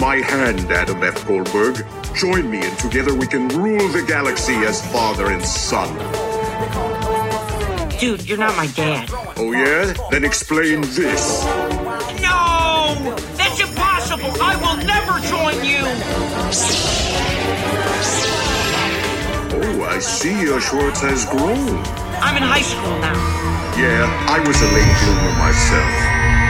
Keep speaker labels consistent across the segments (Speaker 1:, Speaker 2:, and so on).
Speaker 1: My hand, Adam F. Goldberg. Join me, and together we can rule the galaxy as father and son.
Speaker 2: Dude, you're not my dad.
Speaker 1: Oh, yeah? Then explain this.
Speaker 2: No! That's impossible! I will never join you!
Speaker 1: Oh, I see your Schwartz has grown.
Speaker 2: I'm in high school now.
Speaker 1: Yeah, I was a late bloomer myself.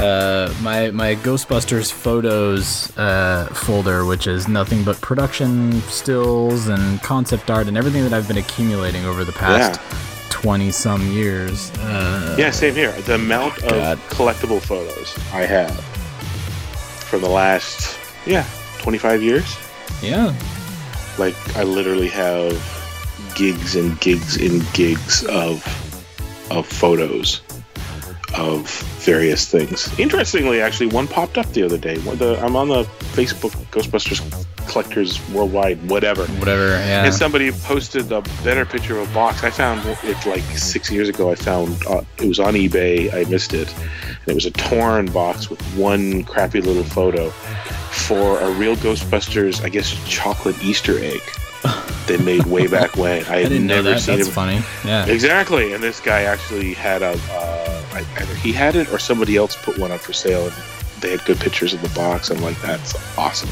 Speaker 3: Uh, my my Ghostbusters photos uh, folder, which is nothing but production stills and concept art and everything that I've been accumulating over the past twenty some years. Uh,
Speaker 4: Yeah, same here. The amount of
Speaker 3: God.
Speaker 4: collectible photos I have from the last, yeah, 25 years.
Speaker 3: yeah,
Speaker 4: Like, I literally have gigs and gigs and gigs of of photos of various things. Interestingly, actually, one popped up the other day. The, I'm on the Facebook Ghostbusters Collectors Worldwide, whatever.
Speaker 3: whatever. Yeah,
Speaker 4: And somebody posted a better picture of a box. I found it like six years ago. I found uh, it was on eBay. I missed it. And it was a torn box with one crappy little photo for a real Ghostbusters, I guess, chocolate Easter egg they made way back when. I
Speaker 3: I
Speaker 4: had never
Speaker 3: that.
Speaker 4: seen
Speaker 3: That's
Speaker 4: it.
Speaker 3: funny. Yeah.
Speaker 4: Exactly. And this guy actually had a, uh, either he had it or somebody else put one up for sale. And they had good pictures of the box. I'm like, that's awesome.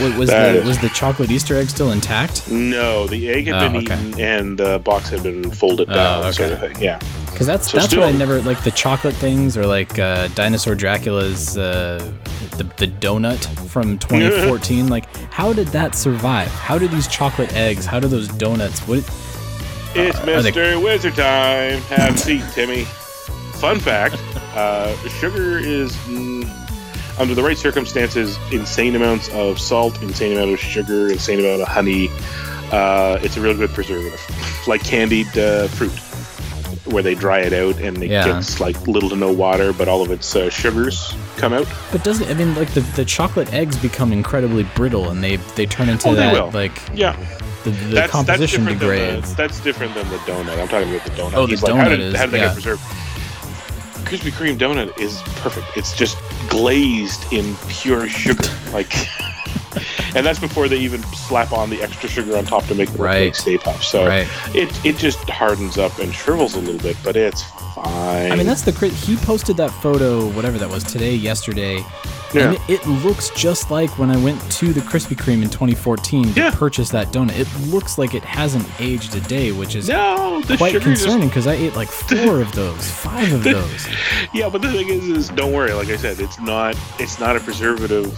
Speaker 3: Wa- was
Speaker 4: That
Speaker 3: the
Speaker 4: is-
Speaker 3: was the chocolate Easter egg still intact?
Speaker 4: No, the egg had
Speaker 3: Oh,
Speaker 4: been
Speaker 3: okay.
Speaker 4: eaten and the box had been folded
Speaker 3: Oh,
Speaker 4: down, sort of thing. Yeah.
Speaker 3: Because that's
Speaker 4: So
Speaker 3: that's what I never like the chocolate things or like uh, dinosaur Dracula's uh, the the donut from 2014. like, how did that survive? How do these chocolate eggs? How do those donuts? What?
Speaker 4: It's
Speaker 3: are they-
Speaker 4: Mr. Wizard time. Have a seat, Timmy. Fun fact uh, sugar is, under the right circumstances, insane amounts of salt, insane amount of sugar, insane amount of honey. Uh, it's a real good preservative. like candied uh, fruit, where they dry it out and it
Speaker 3: Yeah.
Speaker 4: gets like little to no water, but all of its uh, sugars come out.
Speaker 3: But doesn't I mean like the, the chocolate eggs become incredibly brittle and they they turn into
Speaker 4: Oh,
Speaker 3: that
Speaker 4: will.
Speaker 3: like
Speaker 4: Yeah.
Speaker 3: the, the composition
Speaker 4: different than
Speaker 3: degrades.
Speaker 4: the, that's different than the donut. I'm talking about the donut.
Speaker 3: Oh, the
Speaker 4: He's like, how
Speaker 3: donut
Speaker 4: did,
Speaker 3: is-
Speaker 4: how did they
Speaker 3: yeah.
Speaker 4: get preserved? Krispy Kreme donut is perfect. It's just glazed in pure sugar, like, and that's before they even slap on the extra sugar on top to make look
Speaker 3: Right.
Speaker 4: Stay Puft. So
Speaker 3: Right.
Speaker 4: it it just hardens up and shrivels a little bit, but it's fine.
Speaker 3: I mean, that's the crit. he posted that photo, whatever that was, today, yesterday,
Speaker 4: Yeah.
Speaker 3: and it, looks just like when I went to the Krispy Kreme in 2014 to
Speaker 4: Yeah.
Speaker 3: purchase that donut. It looks like it hasn't aged a day, which is
Speaker 4: no,
Speaker 3: quite concerning because I ate like four of those, five of those.
Speaker 4: Yeah, but the thing is, is don't worry. Like I said, it's not it's not a preservative,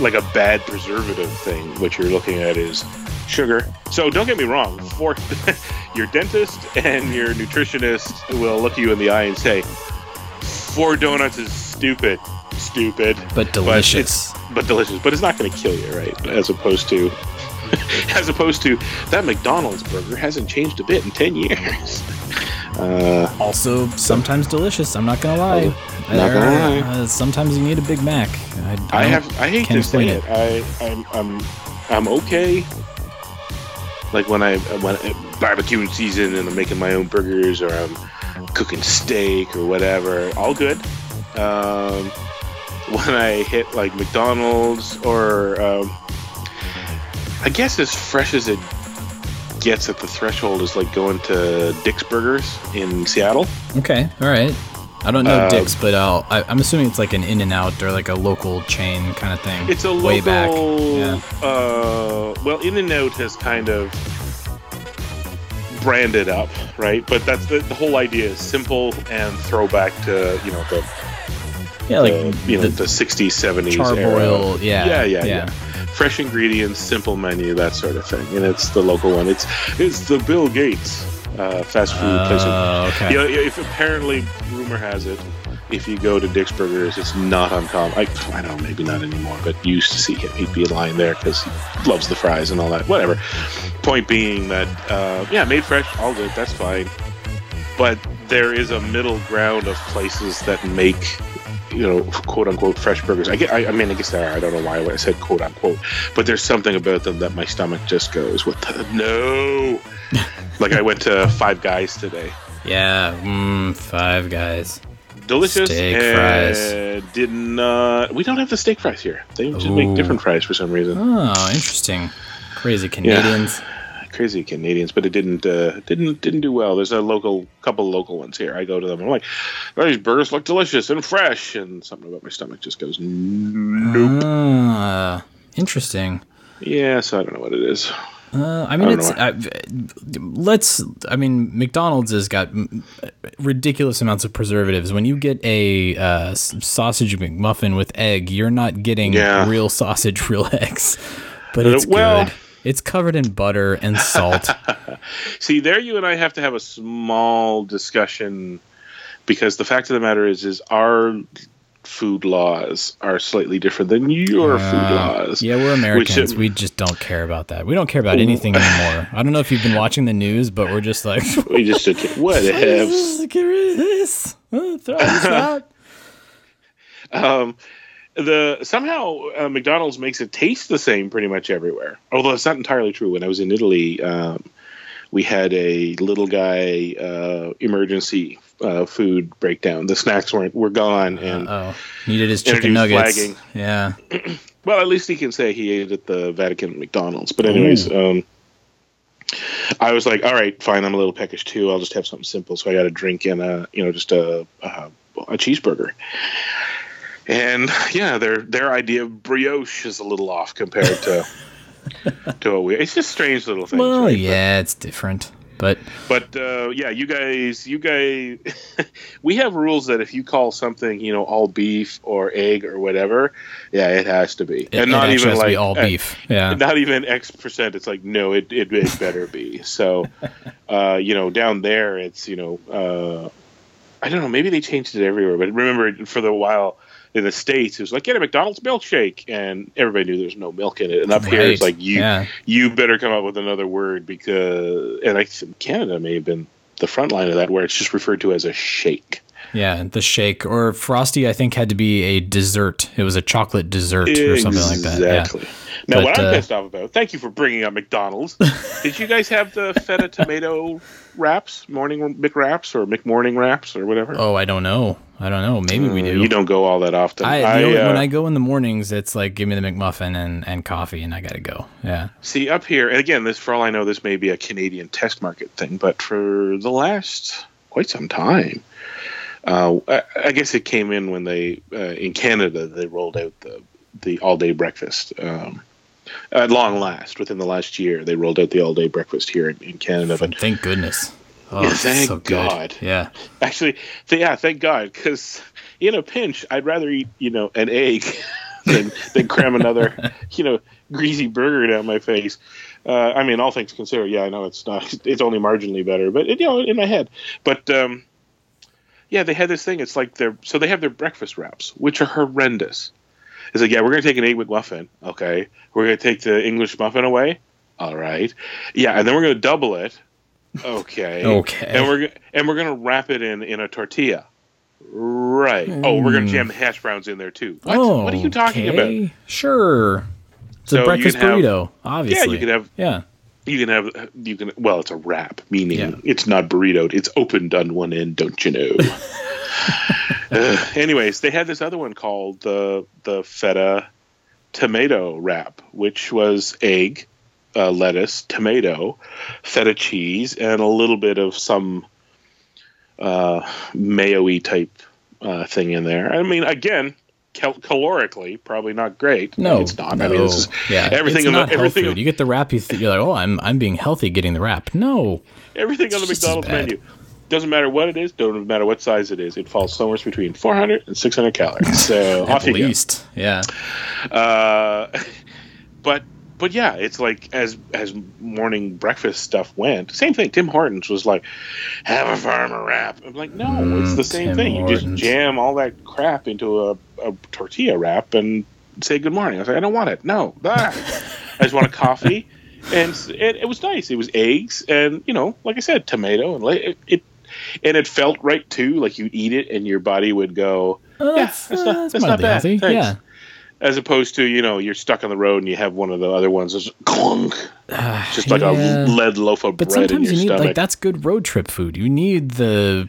Speaker 4: like a bad preservative thing. What you're looking at is sugar. So don't get me wrong. For your dentist and your nutritionist will look you in the eye and say, four donuts is stupid, stupid,
Speaker 3: But delicious.
Speaker 4: it's- But, delicious. But it's not going to kill you, right? As opposed to. As opposed to that McDonald's burger hasn't changed a bit in ten years. Uh,
Speaker 3: Also, sometimes delicious. I'm not gonna lie.
Speaker 4: Oh, not gonna lie.
Speaker 3: uh, sometimes you need a Big Mac. I,
Speaker 4: I
Speaker 3: don't-
Speaker 4: have. I hate to say
Speaker 3: explain
Speaker 4: it. I, I'm. I'm. I'm okay. Like when I when barbecue season and I'm making my own burgers or I'm cooking steak or whatever, all good. Um, when I hit like McDonald's or um, I guess as fresh as it gets at the threshold is like going to Dick's Burgers in Seattle.
Speaker 3: Okay, all right. I don't know
Speaker 4: Uh,
Speaker 3: Dick's, but I'll, I, I'm assuming it's like an In and Out or like a local chain kind of thing.
Speaker 4: It's a local.
Speaker 3: way back. Yeah.
Speaker 4: Uh, well, In and Out has kind of branded up, right? But that's the, the whole idea is simple and throwback to you know the
Speaker 3: Yeah, like
Speaker 4: uh, you know
Speaker 3: the
Speaker 4: the, 60s, 70s era.
Speaker 3: Yeah,
Speaker 4: yeah, yeah,
Speaker 3: yeah.
Speaker 4: yeah. Fresh ingredients, simple menu, that sort of thing, and it's the local one. It's it's the Bill Gates uh, fast food place.
Speaker 3: Oh, okay.
Speaker 4: You know, if apparently rumor has it, if you go to Dick's Burgers, it's not uncommon. I, I don't know, maybe not anymore, but used to see him. He'd be in line there because he loves the fries and all that. Whatever. Point being that, uh, yeah, made fresh, all good, that's fine. But there is a middle ground of places that make, you know, quote unquote fresh burgers. I get, I, I mean, I guess there are. I don't know why I said quote unquote, but there's something about them that my stomach just goes, what the no? like I went to Five Guys today.
Speaker 3: Yeah, mm, five guys.
Speaker 4: delicious
Speaker 3: Steak fries.
Speaker 4: did not we don't have the steak fries here they just make different fries for some reason
Speaker 3: Oh, interesting. Crazy Canadians.
Speaker 4: crazy canadians but it didn't uh, didn't didn't do well there's a local couple local ones here i go to them i'm like oh, these burgers look delicious and fresh and something about my stomach just goes nope
Speaker 3: Ah, interesting.
Speaker 4: yeah so i don't know what it is
Speaker 3: Uh, I mean,
Speaker 4: I
Speaker 3: it's
Speaker 4: don't
Speaker 3: uh, let's. I mean, McDonald's has got ridiculous amounts of preservatives. When you get a uh, sausage McMuffin with egg, you're not getting
Speaker 4: Yeah.
Speaker 3: real sausage, real eggs. But
Speaker 4: Uh,
Speaker 3: it's
Speaker 4: well-
Speaker 3: good. It's covered in butter and salt.
Speaker 4: see there you and i have to have a small discussion because the fact of the matter is is our food laws are slightly different than your food laws
Speaker 3: yeah, we're Americans.
Speaker 4: Which-
Speaker 3: we just don't care about that. We don't care about anything anymore. I don't know if you've been watching the news, but we're just like,
Speaker 4: we just it whatever
Speaker 3: get rid of this. Uh, throw this out.
Speaker 4: Um, the somehow uh, McDonald's makes it taste the same pretty much everywhere. Although it's not entirely true. When I was in Italy, um, we had a little guy uh, emergency uh, food breakdown. The snacks weren't were gone, and
Speaker 3: Oh, needed his chicken nuggets.
Speaker 4: flagging.
Speaker 3: Yeah.
Speaker 4: well, at least he can say he ate at the Vatican McDonald's. But anyways, um, I was like, all right, fine. I'm a little peckish too. I'll just have something simple. So I got a drink and a you know just a a, a cheeseburger. And yeah, their their idea of brioche is a little off compared to to what we. It's just strange little things.
Speaker 3: Well,
Speaker 4: right?
Speaker 3: yeah, it's different, but
Speaker 4: But uh, yeah, you guys, you guys, we have rules that if you call something, you know, all beef or egg or whatever, yeah, it has to be,
Speaker 3: it,
Speaker 4: and not even like
Speaker 3: be all beef. Yeah.
Speaker 4: not even X percent. It's like no, it it, it better be. So, uh, you know, down there, it's you know, uh, I don't know. Maybe they changed it everywhere, but remember for the while in the states, it was like get a McDonald's milkshake, and everybody knew there's no milk in it. And up here, it's like you
Speaker 3: Yeah.
Speaker 4: you better come up with another word because, and I think Canada may have been the front line of that, where it's just referred to as a shake.
Speaker 3: Yeah, the shake or frosty. I think had to be a dessert. It was a chocolate dessert or something like that. Yeah.
Speaker 4: Exactly. Now, what I'm
Speaker 3: uh,
Speaker 4: pissed off about, thank you for bringing up McDonald's. Did you guys have the feta tomato wraps, morning McWraps or McMorning wraps or whatever?
Speaker 3: Oh, I don't know. I don't know. Maybe we do.
Speaker 4: You don't go all that often.
Speaker 3: I,
Speaker 4: I, uh,
Speaker 3: when I go in the mornings, it's like give me the McMuffin and, and coffee, and I gotta go. Yeah.
Speaker 4: see up here, and again, this for all I know, this may be a Canadian test market thing, but for the last quite some time, uh, I, I guess it came in when they uh, in Canada they rolled out the the all day breakfast. Um, at long last, within the last year, they rolled out the all day breakfast here in, in Canada. But
Speaker 3: Thank goodness. Oh,
Speaker 4: Yeah, thank
Speaker 3: so good.
Speaker 4: God.
Speaker 3: Yeah.
Speaker 4: Actually, th- yeah, thank God, because in a pinch, I'd rather eat, you know, an egg than, than cram another, you know, greasy burger down my face. Uh, I mean, all things considered, yeah, I know it's not, it's only marginally better, but it, you know, in my head. But um, yeah, they had this thing. It's like they're so they have their breakfast wraps, which are horrendous. It's like, yeah, we're gonna take an egg McMuffin, okay. We're gonna take the English muffin away, all right. Yeah, and then we're gonna double it, okay.
Speaker 3: Okay.
Speaker 4: And we're and we're gonna wrap it in in a tortilla, right? Oh, we're gonna jam hash browns in there too. What?
Speaker 3: Oh,
Speaker 4: what are you talking about?
Speaker 3: Sure. It's
Speaker 4: So
Speaker 3: a breakfast
Speaker 4: have-
Speaker 3: burrito, obviously.
Speaker 4: Yeah, you can have-
Speaker 3: Yeah.
Speaker 4: You can have you can well, it's a wrap, meaning
Speaker 3: Yeah.
Speaker 4: it's not burritoed. It's opened on one end, don't you know? Uh, anyways, they had this other one called the the feta tomato wrap, which was egg, uh, lettuce, tomato, feta cheese, and a little bit of some uh, mayo-y type uh, thing in there. I mean, again, cal- calorically, probably not great.
Speaker 3: No,
Speaker 4: it's not.
Speaker 3: No.
Speaker 4: I mean, this is
Speaker 3: yeah,
Speaker 4: everything
Speaker 3: It's not
Speaker 4: the everything
Speaker 3: food. You get the wrap, you th- you're like, oh, I'm I'm being healthy getting the wrap. No,
Speaker 4: everything on the McDonald's menu. Doesn't matter what it is. Don't matter what size it is. It falls somewhere between 400 and 600 calories. So
Speaker 3: at
Speaker 4: off you go.
Speaker 3: least, yeah.
Speaker 4: Uh, but but yeah, it's like as as morning breakfast stuff went, same thing. Tim Hortons was like, "Have a farmer wrap." I'm like, no, it's the same
Speaker 3: Mm, Tim
Speaker 4: thing. You just jam all that crap into a, a tortilla wrap and say good morning. I was like, I don't want it. No, Ah. I just want a coffee. And it, it was nice. It was eggs and you know, like I said, tomato and it, it and it felt right too. Like you'd eat it and your body would go,
Speaker 3: Oh,
Speaker 4: yeah,
Speaker 3: that's,
Speaker 4: that's
Speaker 3: uh,
Speaker 4: not
Speaker 3: that's
Speaker 4: that's not bad.
Speaker 3: healthy.
Speaker 4: Thanks
Speaker 3: Yeah,
Speaker 4: as opposed to you know you're stuck on the road and you have one of the other ones that's clunk, just like
Speaker 3: yeah.
Speaker 4: a lead loaf of
Speaker 3: but
Speaker 4: bread in
Speaker 3: sometimes you need
Speaker 4: stomach.
Speaker 3: like that's good road trip food. You need the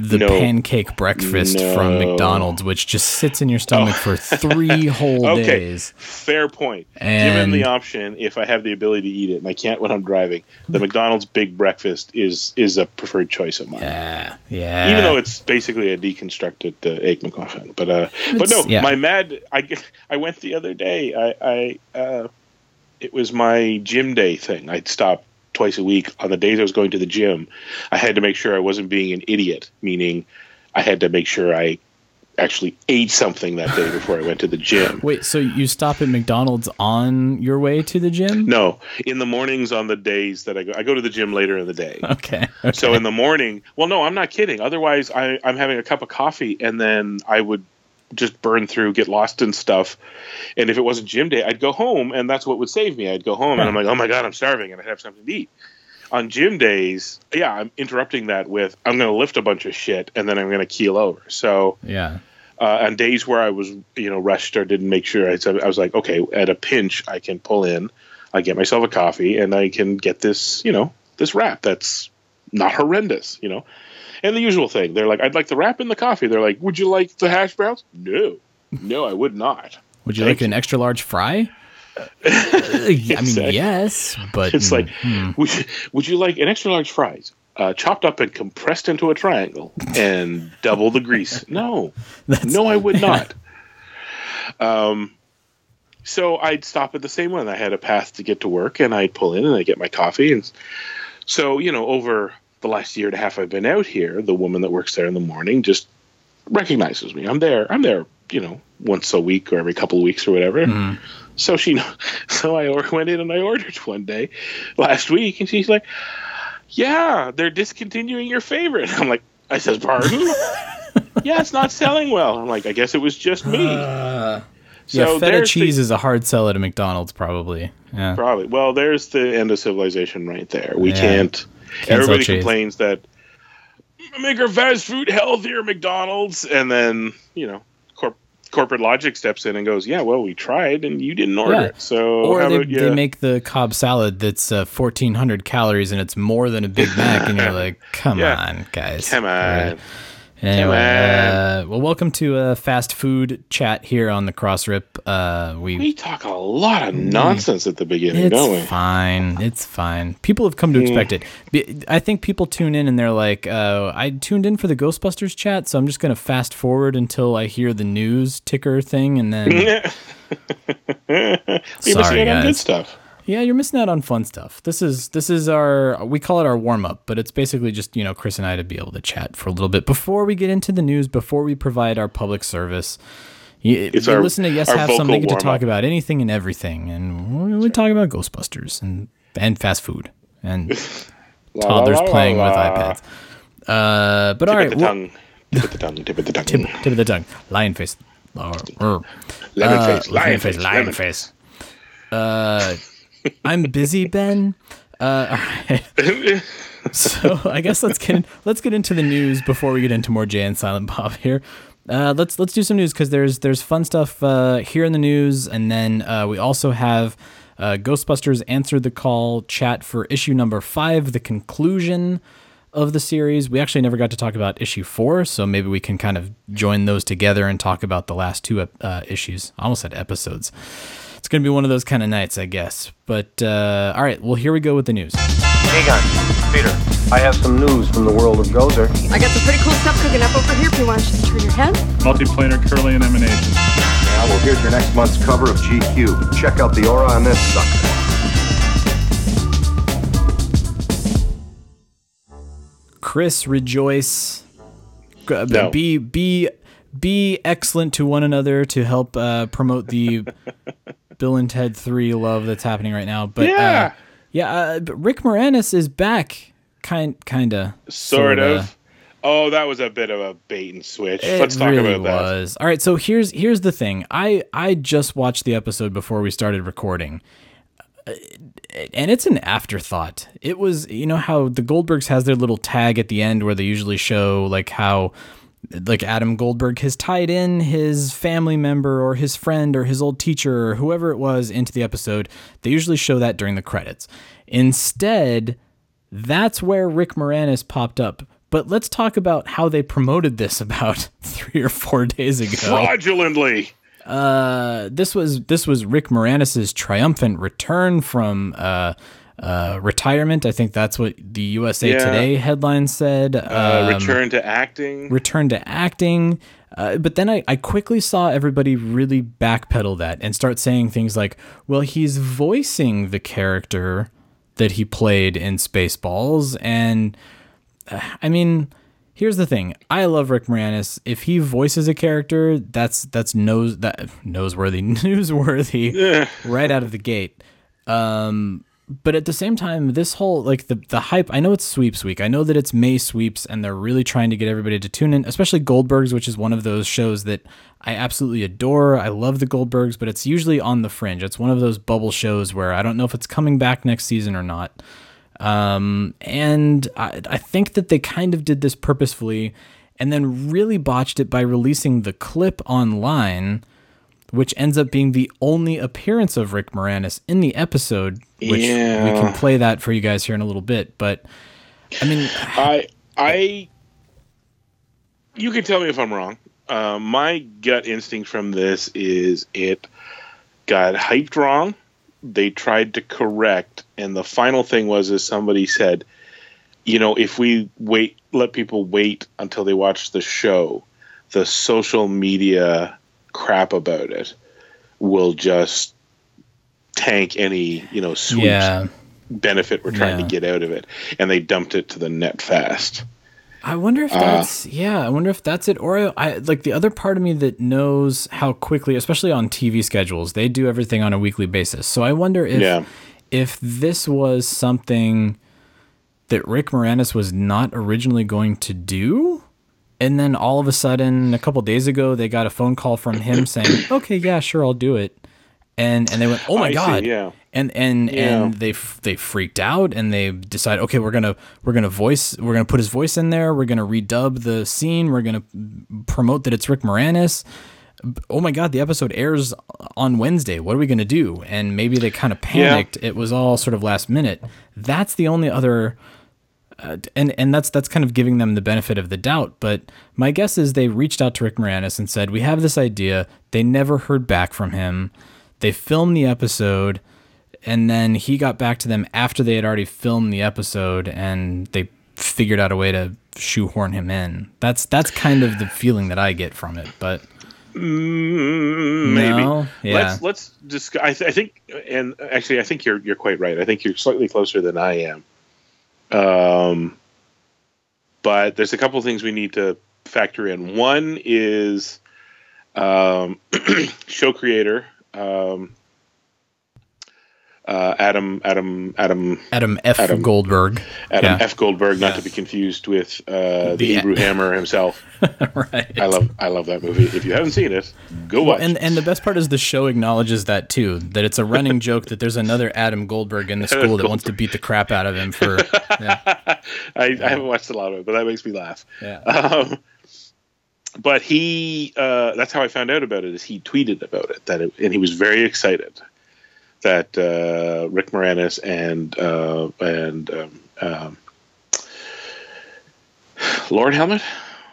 Speaker 3: the
Speaker 4: No.
Speaker 3: pancake breakfast from McDonald's, which just sits in your stomach for three whole
Speaker 4: Okay,
Speaker 3: days.
Speaker 4: fair point. Given
Speaker 3: And-
Speaker 4: the option, if I have the ability to eat it and I can't when I'm driving, the McDonald's Big Breakfast is is a preferred choice of mine.
Speaker 3: Yeah, yeah.
Speaker 4: Even though it's basically a deconstructed uh, egg McMuffin, but uh, but no,
Speaker 3: yeah.
Speaker 4: my mad. I I went the other day. I I uh, it was my gym day thing. I'd stop twice a week on the days I was going to the gym. I had to make sure I wasn't being an idiot, meaning I had to make sure I actually ate something that day before I went to the gym.
Speaker 3: Wait, so you stop at McDonald's on your way to the gym?
Speaker 4: No, in the mornings on the days that I go, I go to the gym later in the day.
Speaker 3: Okay. okay.
Speaker 4: So in the morning, well, no, I'm not kidding. Otherwise, I, I'm having a cup of coffee and then I would just burn through, get lost in stuff. And if it wasn't gym day, I'd go home and that's what would save me. I'd go home and I'm like, oh my God, I'm starving and I'd have something to eat. On gym days, yeah, I'm interrupting that with I'm going to lift a bunch of shit and then I'm going to keel over. So
Speaker 3: yeah.
Speaker 4: uh, on days where I was, you know, rushed or didn't make sure, I, I was like, okay, at a pinch, I can pull in, I get myself a coffee, and I can get this, you know, this wrap that's not horrendous, you know. And the usual thing, they're like, I'd like the wrap and the coffee. They're like, would you like the hash browns? No, no, I would not.
Speaker 3: Would you
Speaker 4: Thank
Speaker 3: like an extra large fry? I mean,
Speaker 4: Exactly.
Speaker 3: yes, but
Speaker 4: It's
Speaker 3: mm,
Speaker 4: like, would you, would you like an extra large fries, uh, chopped up and compressed into a triangle, and double the grease? No, no, I would not. Um, so I'd stop at the same one. I had a path to get to work, and I'd pull in and I get my coffee. And so, you know, over the last year and a half I've been out here, the woman that works there in the morning just recognizes me. I'm there. I'm there. You know, once a week or every couple of weeks or whatever. Mm-hmm. So she, so I went in and I ordered one day last week, and she's like, "Yeah, they're discontinuing your favorite." I'm like, I says, "Pardon." yeah, it's not selling well. I'm like, I guess it was just me.
Speaker 3: Uh, yeah,
Speaker 4: so
Speaker 3: feta cheese
Speaker 4: the,
Speaker 3: is a hard sell at a McDonald's, probably. Yeah.
Speaker 4: probably. Well, there's the end of civilization right there. We
Speaker 3: Yeah.
Speaker 4: can't.
Speaker 3: Sell
Speaker 4: everybody
Speaker 3: cheese.
Speaker 4: complains that make our fast food healthier, McDonald's, and then you know, corp- corporate logic steps in and goes, "Yeah, well, we tried, and you didn't order
Speaker 3: Yeah.
Speaker 4: it. So
Speaker 3: Or they,
Speaker 4: about you?"
Speaker 3: they make the Cobb salad that's uh, 1,400 calories and it's more than a Big Mac, and you're like, come
Speaker 4: Yeah.
Speaker 3: on, guys.
Speaker 4: Come on.
Speaker 3: Anyway, uh, well, welcome to a fast food chat here on the Cross Rip. Uh, we,
Speaker 4: We talk a lot of nonsense at the beginning, don't we?
Speaker 3: it's fine. It's fine. People have come to expect it. I think people tune in and they're like, uh, I tuned in for the Ghostbusters chat, so I'm just going to fast forward until I hear the news ticker thing, and then. Sorry,
Speaker 4: out good stuff.
Speaker 3: Yeah, you're missing out on fun stuff. This is this is our we call it our warm up, but it's basically just you know Chris and I to be able to chat for a little bit before we get into the news, before we provide our public service. You,
Speaker 4: It's
Speaker 3: you
Speaker 4: our-
Speaker 3: listen to Yes Have Some, they get to talk about anything and everything, and we, we talk about Ghostbusters and and fast food and toddlers
Speaker 4: la, la,
Speaker 3: playing
Speaker 4: la,
Speaker 3: with iPads. Uh, but all
Speaker 4: Tip
Speaker 3: right,
Speaker 4: of the
Speaker 3: well-
Speaker 4: tongue. Tip of the tongue. Tip of the tongue.
Speaker 3: tip, tip of the tongue, lion face, or, or
Speaker 4: Lemon
Speaker 3: uh,
Speaker 4: face. Lion
Speaker 3: face,
Speaker 4: face.
Speaker 3: lion
Speaker 4: lemon
Speaker 3: face. Uh, I'm busy, Ben. Uh, all right. so I guess let's get in, let's get into the news before we get into more Jay and Silent Bob here. Uh, let's let's do some news because there's there's fun stuff uh, here in the news, and then uh, we also have uh, Ghostbusters answered the call chat for issue number five, the conclusion of the series. We actually never got to talk about issue four, so maybe we can kind of join those together and talk about the last two uh, issues. I almost said episodes. It's going to be one of those kind of nights, I guess. But uh, all right, well, here we go with the news.
Speaker 5: Egon, Peter, I have some news from the world of Gozer.
Speaker 6: I got some pretty cool stuff cooking up over here if you want to just turn your head.
Speaker 7: Multiplanar Kirlian emanation.
Speaker 5: Yeah, well, here's your next month's cover of GQ. Check out the aura on this sucker.
Speaker 3: Chris, rejoice.
Speaker 4: No.
Speaker 3: Be be be excellent to one another to help uh, promote the Bill and Ted Three love that's happening right now. But
Speaker 4: Yeah.
Speaker 3: uh, yeah, uh, but Rick Moranis is back. Kind kinda
Speaker 4: Sort
Speaker 3: sorta.
Speaker 4: of. Oh, that was a bit of a bait and switch.
Speaker 3: It
Speaker 4: Let's talk
Speaker 3: really
Speaker 4: about that.
Speaker 3: was. All right, so here's here's the thing. I I just watched the episode before we started recording. Uh, And it's an afterthought. It was, you know how the Goldbergs has their little tag at the end where they usually show like how like Adam Goldberg has tied in his family member or his friend or his old teacher or whoever it was into the episode. They usually show that during the credits. Instead, that's where Rick Moranis popped up. But let's talk about how they promoted this about three or four days ago.
Speaker 4: Fraudulently.
Speaker 3: Uh, this was this was Rick Moranis's triumphant return from uh, uh, retirement. I think that's what the USA
Speaker 4: Yeah.
Speaker 3: Today headline said.
Speaker 4: Uh,
Speaker 3: Um,
Speaker 4: return to acting.
Speaker 3: return to acting. Uh, but then I, I quickly saw everybody really backpedal that and start saying things like, well, he's voicing the character that he played in Spaceballs. And uh, I mean, here's the thing. I love Rick Moranis. If he voices a character, that's that's nose that noseworthy, newsworthy right out of the gate. Um, but at the same time, this whole like the the hype. I know it's sweeps week. I know that it's May sweeps, and they're really trying to get everybody to tune in, especially Goldbergs, which is one of those shows that I absolutely adore. I love the Goldbergs, but it's usually on the fringe. It's one of those bubble shows where I don't know if it's coming back next season or not. Um, and I, I think that they kind of did this purposefully, and then really botched it by releasing the clip online which ends up being the only appearance of Rick Moranis in the episode, which we can play that for you guys here in a little bit. But I mean,
Speaker 4: I I you can tell me if I'm wrong. Uh, my gut instinct from this is it got hyped wrong. They tried to correct, and the final thing was is somebody said, you know, if we wait, let people wait until they watch the show, the social media crap about it will just tank any you know sweet
Speaker 3: yeah,
Speaker 4: benefit we're trying
Speaker 3: Yeah.
Speaker 4: to get out of it, and they dumped it to the net fast.
Speaker 3: I wonder if uh, that's yeah. I wonder if that's it. Or I like the other part of me that knows how quickly, especially on TV schedules, they do everything on a weekly basis. So I wonder if
Speaker 4: Yeah.
Speaker 3: if this was something that Rick Moranis was not originally going to do. And then all of a sudden, a couple days ago, they got a phone call from him saying, "Okay, yeah, sure, I'll do it." And and they went, "Oh my
Speaker 4: I see,
Speaker 3: god!"
Speaker 4: yeah.
Speaker 3: And and
Speaker 4: Yeah.
Speaker 3: and they f- they freaked out and they decided, okay, we're gonna we're gonna voice we're gonna put his voice in there. We're gonna redub the scene. We're gonna promote that it's Rick Moranis. Oh my god, the episode airs on Wednesday. What are we gonna do? And maybe they kind of panicked. It was all sort of last minute. That's the only other uh, and and that's that's kind of giving them the benefit of the doubt. But my guess is they reached out to Rick Moranis and said, "We have this idea." They never heard back from him. They filmed the episode, and then he got back to them after they had already filmed the episode, and they figured out a way to shoehorn him in. That's that's kind of the feeling that I get from it. But
Speaker 4: Mm, maybe.
Speaker 3: No? Yeah.
Speaker 4: Let's let's discuss. I, th- I think, and actually, I think you're you're quite right. I think you're slightly closer than I am. Um, but there's a couple of things we need to factor in. One is um, show creator um, uh, Adam Adam Adam
Speaker 3: Adam F.
Speaker 4: Adam-
Speaker 3: Goldberg,
Speaker 4: Adam
Speaker 3: Yeah.
Speaker 4: F. Goldberg, not to be confused with uh, the,
Speaker 3: The-
Speaker 4: Hebrew Hammer himself.
Speaker 3: right?
Speaker 4: I love I love that movie. If you haven't seen it, go watch.
Speaker 3: and and the best part is the show acknowledges that too. That it's a running joke that there's another Adam Goldberg in the school that wants to beat the crap out of him for. Yeah,
Speaker 4: I, I haven't watched a lot of it, but that makes me laugh.
Speaker 3: yeah.
Speaker 4: Um, but he, uh, that's how I found out about it. Is he tweeted about it that, it, and he was very excited that uh, Rick Moranis and uh, and um, um, Lord Helmet,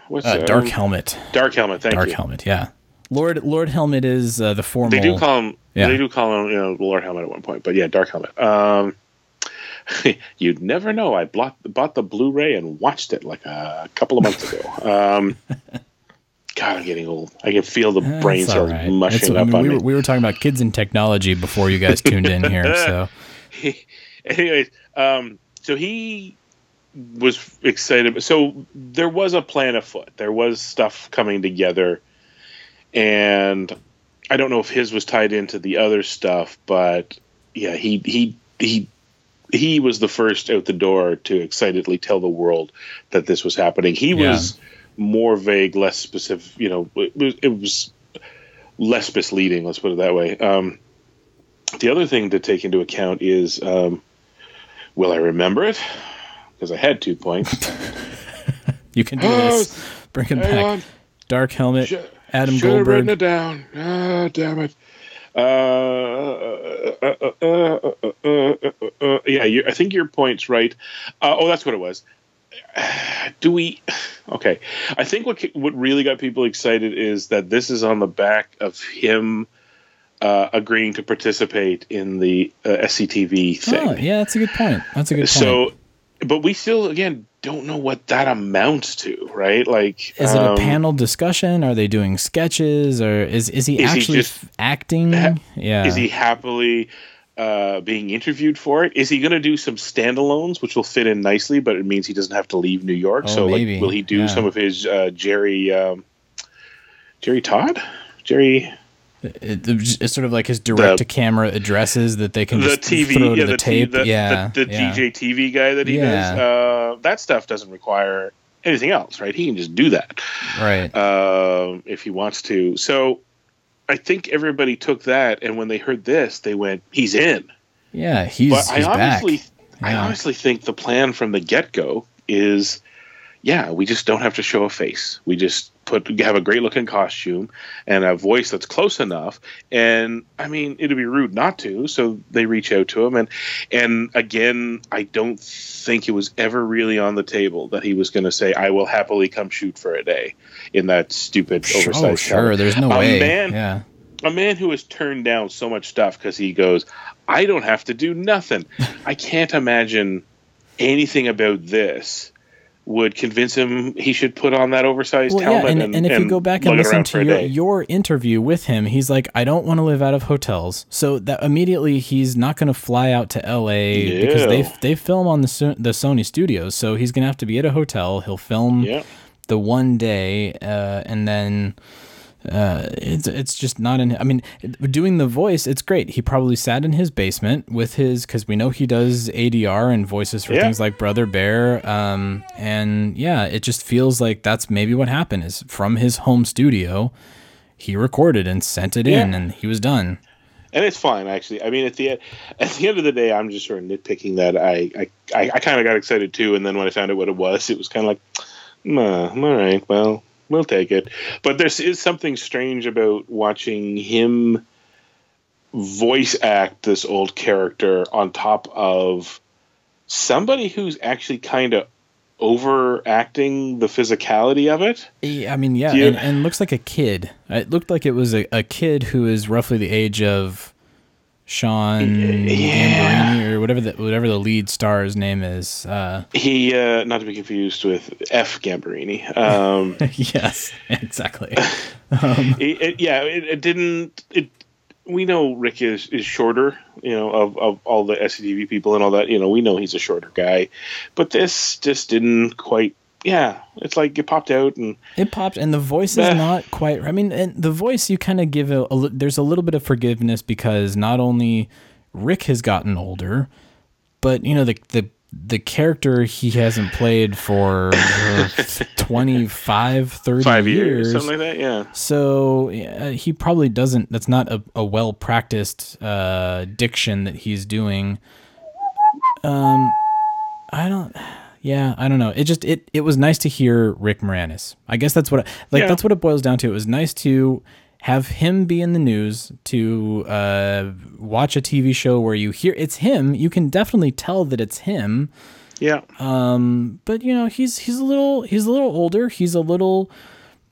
Speaker 4: what's
Speaker 3: Uh, Dark Helmet.
Speaker 4: Dark Helmet. Thank
Speaker 3: Dark
Speaker 4: you.
Speaker 3: Helmet. Yeah. Lord Lord Helmet is uh, the formal.
Speaker 4: They do call him.
Speaker 3: Yeah.
Speaker 4: They do call him, you know, Lord Helmet at one point, but yeah, Dark Helmet. Um, You'd never know. I bought, bought the Blu-ray and watched it like a couple of months ago. God, I'm getting old. I can feel the
Speaker 3: That's
Speaker 4: brain
Speaker 3: all right.
Speaker 4: mushing
Speaker 3: That's- I
Speaker 4: up
Speaker 3: mean,
Speaker 4: on
Speaker 3: we,
Speaker 4: me.
Speaker 3: were, we were talking about kids and technology before you guys tuned in here. So
Speaker 4: anyways, um, so he was excited. So there was a plan afoot. There was stuff coming together, and I don't know if his was tied into the other stuff, but yeah, he he he he was the first out the door to excitedly tell the world that this was happening. He
Speaker 3: Yeah.
Speaker 4: was more vague, less specific. You know, it was, it was less misleading. Let's put it that way. Um, the other thing to take into account is, um, will I remember it? Because I had two points.
Speaker 3: you can do
Speaker 4: Oh,
Speaker 3: this. Bring it back.
Speaker 4: on.
Speaker 3: Dark Helmet, Adam
Speaker 4: Should have written it down. Ah, damn it. Uh, uh, uh, yeah, you, I think your point's right. Uh, oh, that's what it was. Do we? Okay, I think what what really got people excited is that this is on the back of him uh, agreeing to participate in the uh, SCTV thing.
Speaker 3: Oh, yeah, that's a good point. That's a good point.
Speaker 4: So, but we still again don't know what that amounts to, right? Like,
Speaker 3: is it a
Speaker 4: um,
Speaker 3: panel discussion? Are they doing sketches, or is is he
Speaker 4: Is he
Speaker 3: actually
Speaker 4: just
Speaker 3: f- acting? yeah.
Speaker 4: Is he happily uh, being interviewed for it? Is he going to do some standalones, which will fit in nicely, but it means he doesn't have to leave New York?
Speaker 3: Oh,
Speaker 4: so,
Speaker 3: maybe.
Speaker 4: like, will he do
Speaker 3: Yeah.
Speaker 4: some of his uh, Gerry um, Gerry Todd? Gerry
Speaker 3: It- it's sort of like his direct to camera addresses that they can
Speaker 4: the
Speaker 3: just
Speaker 4: TV,
Speaker 3: throw
Speaker 4: yeah,
Speaker 3: the,
Speaker 4: the,
Speaker 3: tape.
Speaker 4: the,
Speaker 3: yeah,
Speaker 4: the, the
Speaker 3: yeah.
Speaker 4: DJ TV guy that he
Speaker 3: Yeah.
Speaker 4: does. Uh, that stuff doesn't require anything else, right? He can just do that.
Speaker 3: Right.
Speaker 4: um, if he wants to. So I think everybody took that, and when they heard this, they went, "He's in."
Speaker 3: Yeah, he's,
Speaker 4: but I
Speaker 3: he's back.
Speaker 4: honestly, I
Speaker 3: Yeah.
Speaker 4: honestly think the plan from the get go is, yeah, we just don't have to show a face. We just put have a great looking costume and a voice that's close enough. And I mean, it'd be rude not to. So they reach out to him, and and again, I don't think it was ever really on the table that he was going to say, "I will happily come shoot for a day." In that stupid oh, oversized
Speaker 3: oh, sure. There's no
Speaker 4: a
Speaker 3: way.
Speaker 4: Man,
Speaker 3: yeah.
Speaker 4: a man who has turned down so much stuff because he goes, I don't have to do nothing. I can't imagine anything about this would convince him he should put on that oversized
Speaker 3: Well, yeah,
Speaker 4: helmet.
Speaker 3: and,
Speaker 4: and,
Speaker 3: and if you go back and listen to your, your interview with him, he's like, I don't want to live out of hotels. So that immediately he's not going to fly out to LA because they they film on the the Sony studios. So he's going to have to be at a hotel. He'll film
Speaker 4: Yeah.
Speaker 3: the one day, uh, and then uh, it's it's just not in. I mean, doing the voice, it's great. He probably sat in his basement with his because we know he does ADR and voices for
Speaker 4: Yeah.
Speaker 3: things like Brother Bear. Um, and yeah, it just feels like that's maybe what happened is from his home studio, he recorded and sent it in, and he was done.
Speaker 4: and it's fine actually. I mean, at the at the end of the day, I'm just sort of nitpicking that. I I, I, I kind of got excited too, and then when I found out what it was, it was kind of like, nah, all right, well, we'll take it. But there is something strange about watching him voice act this old character on top of somebody who's actually kind of overacting the physicality of it.
Speaker 3: Yeah, I mean, yeah,
Speaker 4: you-
Speaker 3: and, and looks like a kid. It looked like it was a, a kid who is roughly the age of Sean Giambrone or whatever the whatever the lead star's name is. Uh,
Speaker 4: He, uh, not to be confused with F. Gambarini. Um,
Speaker 3: yes, exactly.
Speaker 4: it, it- yeah, it, it didn't. It we know Rick is is shorter. You know, of of all the SCTV people and all that. You know, we know he's a shorter guy, but this just didn't quite. Yeah, it's like it popped out and
Speaker 3: It popped, and the voice is
Speaker 4: Eh.
Speaker 3: not quite. I mean, and the voice you kind of give a, a. There's a little bit of forgiveness because not only Rick has gotten older, but you know the the the character he hasn't played for uh, 25, 30
Speaker 4: five years,
Speaker 3: years.
Speaker 4: something like that. Yeah.
Speaker 3: So uh, he probably doesn't. That's not a, a well practiced uh, diction that he's doing. Um, I don't. Yeah, I don't know. It just it it was nice to hear Rick Moranis. I guess that's what I, like.
Speaker 4: Yeah.
Speaker 3: That's what it boils down to. It was nice to have him be in the news to uh, watch a TV show where you hear it's him. You can definitely tell that it's him
Speaker 4: Yeah.
Speaker 3: Um, but you know he's he's a little he's a little older he's a little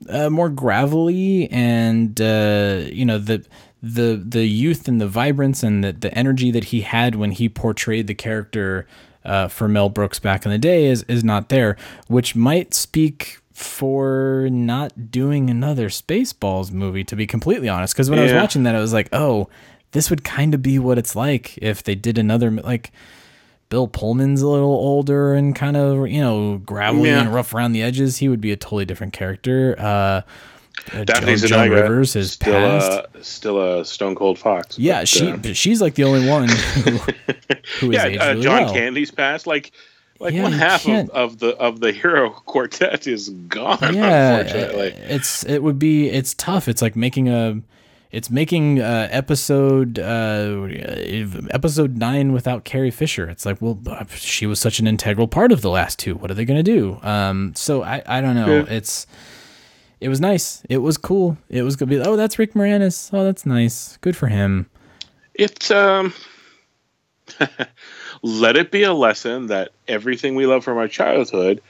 Speaker 3: uh, more gravelly and uh, you know the the the youth and the vibrance and the, the energy that he had when he portrayed the character uh, for Mel Brooks back in the day is is not there, which might speak for not doing another Spaceballs movie. To be completely honest, because when I was watching that, I was like, oh, this would kind of be what it's like if they did another like. Bill Pullman's a little older and kind of you know gravelly
Speaker 4: Yeah.
Speaker 3: and rough around the edges. He would be a totally different character. Uh, uh,
Speaker 4: Daphne
Speaker 3: Joan, Joan Rivers is
Speaker 4: still
Speaker 3: passed.
Speaker 4: a still a stone cold fox.
Speaker 3: yeah,
Speaker 4: but,
Speaker 3: she
Speaker 4: uh,
Speaker 3: she's like the only one who, who is
Speaker 4: yeah, uh,
Speaker 3: really
Speaker 4: John
Speaker 3: well.
Speaker 4: Candy's passed. Like like
Speaker 3: Yeah,
Speaker 4: one half of, of the of the hero quartet is gone.
Speaker 3: yeah,
Speaker 4: unfortunately.
Speaker 3: it's it would be it's tough. It's like making a it's making uh, episode uh, episode nine without Carrie Fisher. It's like, well, uh, she was such an integral part of the last two. What are they gonna do? Um, so I I don't know.
Speaker 4: Yeah.
Speaker 3: It's it was nice. It was cool. It was gonna be. Oh, that's Rick Moranis. Oh, that's nice. Good for him.
Speaker 4: It's um let it be a lesson that everything we love from our childhood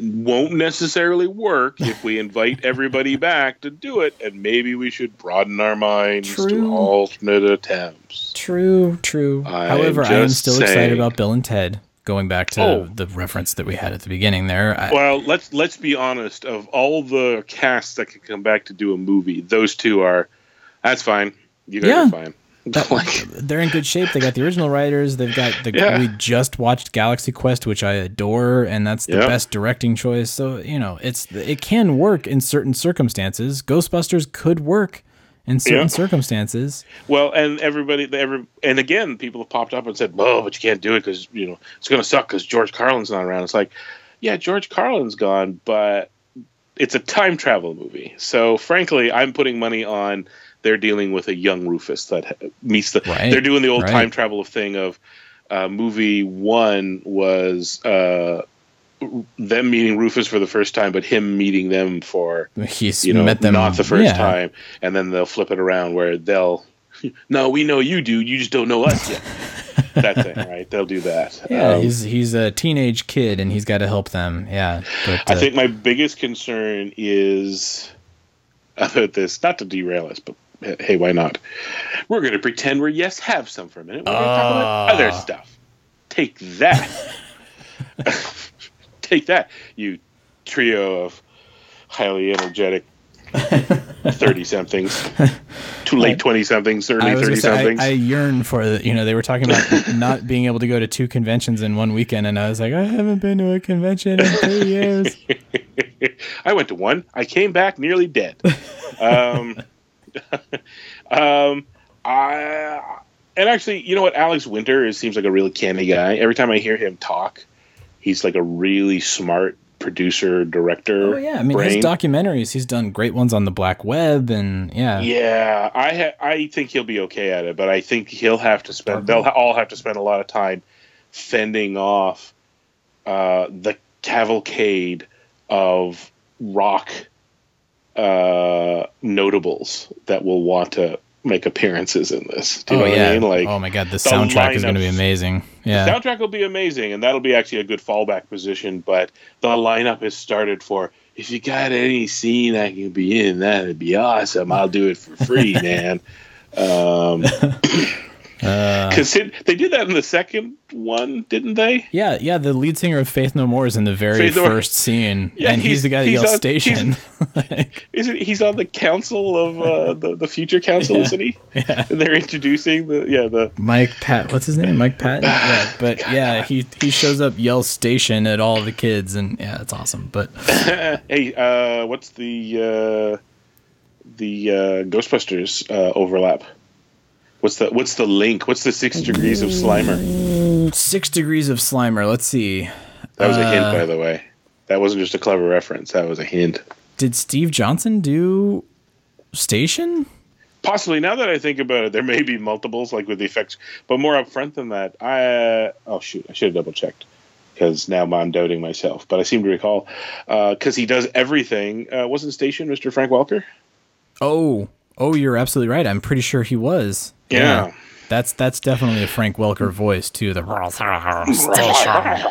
Speaker 4: won't necessarily work if we invite everybody back to do it and maybe we should broaden our minds
Speaker 3: True.
Speaker 4: to alternate attempts
Speaker 3: True, true.
Speaker 4: I'm
Speaker 3: However, I am still excited about Bill and Ted. Going back to
Speaker 4: Oh.
Speaker 3: the reference that we had at the beginning there. I,
Speaker 4: well let's let's be honest of all the casts that can come back to do a movie those two are that's fine you guys
Speaker 3: Yeah.
Speaker 4: are fine like
Speaker 3: they're in good shape. They got the original writers. They've got the.
Speaker 4: Yeah.
Speaker 3: We just watched Galaxy Quest, which I adore, and that's the
Speaker 4: Yep.
Speaker 3: best directing choice. So you know, it's it can work in certain circumstances. Ghostbusters could work in certain
Speaker 4: Yeah.
Speaker 3: circumstances.
Speaker 4: Well, and everybody, every, and again, people have popped up and said, "Well, but you can't do it because you know it's going to suck because George Carlin's not around." It's like, yeah, George Carlin's gone, but it's a time travel movie. So, frankly, I'm putting money on they're dealing with a young Rufus that meets the.
Speaker 3: Right,
Speaker 4: They're doing the old
Speaker 3: right.
Speaker 4: time travel thing of uh, movie one was uh, them meeting Rufus for the first time, but him meeting them for
Speaker 3: He's
Speaker 4: you know
Speaker 3: met them
Speaker 4: not the first
Speaker 3: yeah.
Speaker 4: time, and then they'll flip it around where they'll. No, we know you do. You just don't know us yet. that thing, right? They'll do that.
Speaker 3: Yeah,
Speaker 4: Um,
Speaker 3: he's he's a teenage kid and he's got to help them. Yeah, but
Speaker 4: I
Speaker 3: uh,
Speaker 4: think my biggest concern is about this. Not to derail us, but hey, why not? We're going to pretend we're yes have some for a minute. We're going to talk about other stuff. Take that. Take that, you trio of highly energetic thirty somethings, too late twenty somethings,
Speaker 3: I
Speaker 4: early
Speaker 3: 30
Speaker 4: somethings
Speaker 3: I, I yearn for the, you know, they were talking about not being able to go to two conventions in one weekend, and I was like, I haven't been to a convention in three years.
Speaker 4: I went to one. I came back nearly dead. um, um, I and actually, you know what? Alex Winter is, seems like a really canny guy. Every time I hear him talk, he's like a really smart producer director.
Speaker 3: Oh yeah, I mean
Speaker 4: brain.
Speaker 3: his documentaries. He's done great ones on the black web, and yeah,
Speaker 4: Yeah, I ha- I think he'll be okay at it, but I think he'll have to spend. They'll ha- all have to spend a lot of time fending off uh, the cavalcade of rock uh, notables that will want to make appearances in this. Do you
Speaker 3: oh
Speaker 4: know
Speaker 3: yeah.
Speaker 4: I mean? Like,
Speaker 3: oh my god, the
Speaker 4: the
Speaker 3: soundtrack is going to be amazing.
Speaker 4: the
Speaker 3: Yeah,
Speaker 4: soundtrack will be amazing, and that'll be actually a good fallback position. But the lineup has started for if you got any scene I can be in, that'd be awesome. I'll do it for free, man. Um,
Speaker 3: Uh,
Speaker 4: because they did that in the second one, didn't they?
Speaker 3: yeah, yeah. The lead singer of Faith No More is in the very
Speaker 4: Faith
Speaker 3: first scene,
Speaker 4: Yeah,
Speaker 3: and he's,
Speaker 4: he's-
Speaker 3: the guy that
Speaker 4: he's
Speaker 3: yells
Speaker 4: on-
Speaker 3: "Station."
Speaker 4: Isn't he's on the council of uh, the the future council, isn't he?
Speaker 3: Yeah.
Speaker 4: And they're introducing the yeah the
Speaker 3: Mike Pat, what's his name? Mike Patton. Yeah, but yeah, he he shows up, yells "Station" at all the kids, and yeah, it's awesome. But
Speaker 4: hey uh, what's the uh, the uh, Ghostbusters uh, overlap? What's the what's the link? What's the six degrees of Slimer?
Speaker 3: six degrees of Slimer. Let's see.
Speaker 4: That was a hint,
Speaker 3: Uh,
Speaker 4: by the way. That wasn't just a clever reference. That was a hint.
Speaker 3: Did Steve Johnson do Station?
Speaker 4: Possibly. Now that I think about it, there may be multiples, like with the effects, but more upfront than that. I uh, oh shoot, I should have double checked because now I'm doubting myself. But I seem to recall because he does everything. Uh, wasn't Station Mr. Frank Welker?
Speaker 3: Oh, oh, you're absolutely right. I'm pretty sure he was.
Speaker 4: Yeah.
Speaker 3: That's that's definitely a Frank Welker voice too. The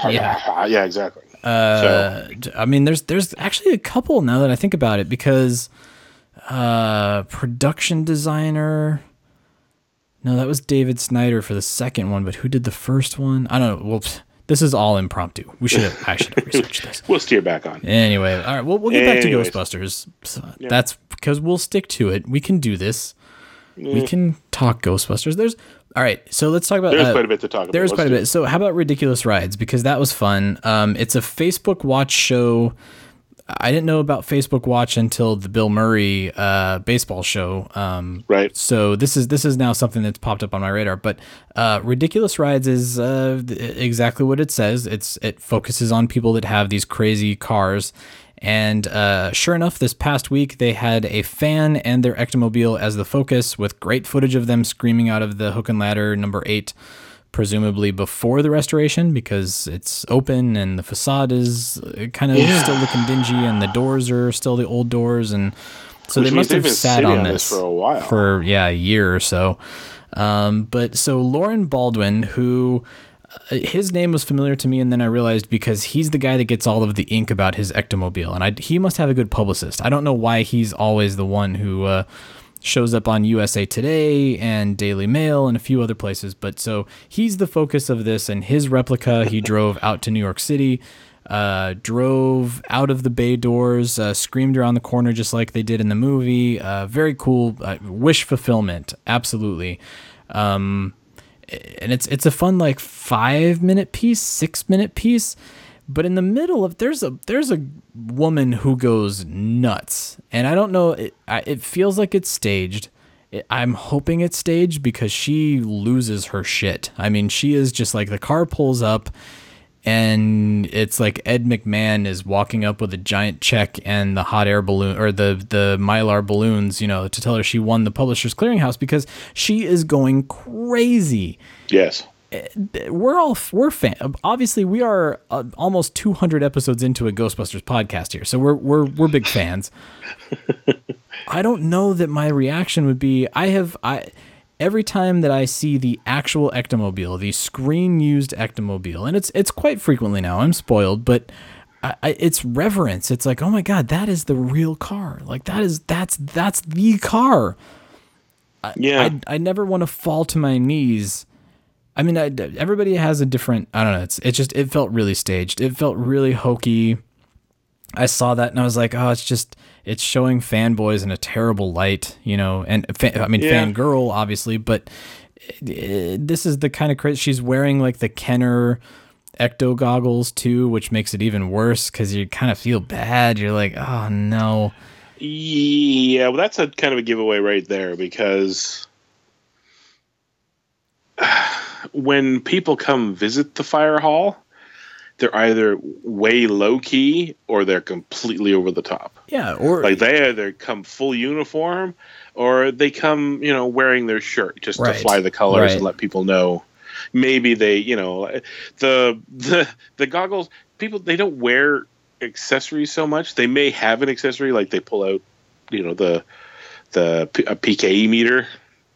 Speaker 3: yeah.
Speaker 4: yeah, exactly.
Speaker 3: Uh, d- I mean, there's there's actually a couple now that I think about it because uh, production designer. No, that was David Snyder for the second one, but who did the first one? I don't know. Well, This is all impromptu. We should have. I should have researched this.
Speaker 4: We'll steer back on.
Speaker 3: Anyway, all right. Well, we'll get back to Ghostbusters. So That's because we'll stick to it. We can do this. We
Speaker 4: Mm.
Speaker 3: can talk Ghostbusters. There's all right. So let's talk about.
Speaker 4: There's
Speaker 3: uh,
Speaker 4: quite a bit to talk about.
Speaker 3: There's quite a bit. So how about ridiculous rides? Because that was fun. Um, it's a Facebook Watch show. I didn't know about Facebook Watch until the Bill Murray uh, baseball show. Um,
Speaker 4: right.
Speaker 3: So this is this is now something that's popped up on my radar. But uh, ridiculous rides is uh, exactly what it says. It's it focuses on people that have these crazy cars. And uh, sure enough, this past week they had a fan and their ectomobile as the focus, with great footage of them screaming out of the hook and ladder number eight presumably before the restoration because it's open and the facade is uh, kind of
Speaker 4: Yeah.
Speaker 3: still looking dingy and the doors are still the old doors and so
Speaker 4: Which
Speaker 3: they must
Speaker 4: they've
Speaker 3: sat on this,
Speaker 4: this for a while.
Speaker 3: for yeah a year or so um, but so lauren baldwin who his name was familiar to me and then i realized because he's the guy that gets all of the ink about his ectomobile and I, he must have a good publicist i don't know why he's always the one who uh, shows up on USA Today and Daily Mail and a few other places. But so he's the focus of this, and his replica he drove out to New York City, uh, drove out of the bay doors, uh, screamed around the corner just like they did in the movie. Uh, very cool, uh, wish fulfillment, absolutely. Um, and it's it's a fun like five minute piece, six minute piece. But in the middle of there's a there's a woman who goes nuts, and I don't know. It, I, it feels like it's staged. It, I'm hoping it's staged because she loses her shit. I mean, she is just like the car pulls up, and it's like Ed McMahon is walking up with a giant check and the hot air balloon or the the mylar balloons, you know, to tell her she won the Publishers Clearinghouse because she is going crazy
Speaker 4: Yes.
Speaker 3: we're all we're fan. Obviously, we are uh, almost 200 episodes into a Ghostbusters podcast here, so we're we're we're big fans. I don't know that my reaction would be. I have I every time that I see the actual ectomobile, the screen used ectomobile, and it's it's quite frequently now. I'm spoiled, but. I, I, it's reverence. It's like, oh my god, that is the real car. Like that is that's that's the car. I,
Speaker 4: Yeah.
Speaker 3: I, I never want to fall to my knees. I mean, I, everybody has a different. I don't know. It's it just it felt really staged. It felt really hokey. I saw that and I was like, oh, it's just it's showing fanboys in a terrible light, you know. And I mean,
Speaker 4: Yeah.
Speaker 3: fangirl obviously, but uh, this is the kind of crazy. She's wearing like the Kenner ecto goggles too, which makes it even worse because you kind of feel bad. You're like, oh no.
Speaker 4: Yeah, well, that's a kind of a giveaway right there because when people come visit the fire hall, they're either way low key or they're completely over the top.
Speaker 3: Yeah, or
Speaker 4: Like they either come full uniform or they come, you know, wearing their shirt just
Speaker 3: Right.
Speaker 4: to fly the colors
Speaker 3: Right.
Speaker 4: and let people know. Maybe they, you know, the the the goggles. People they don't wear accessories so much. They may have an accessory like they pull out, you know, the the a PKE meter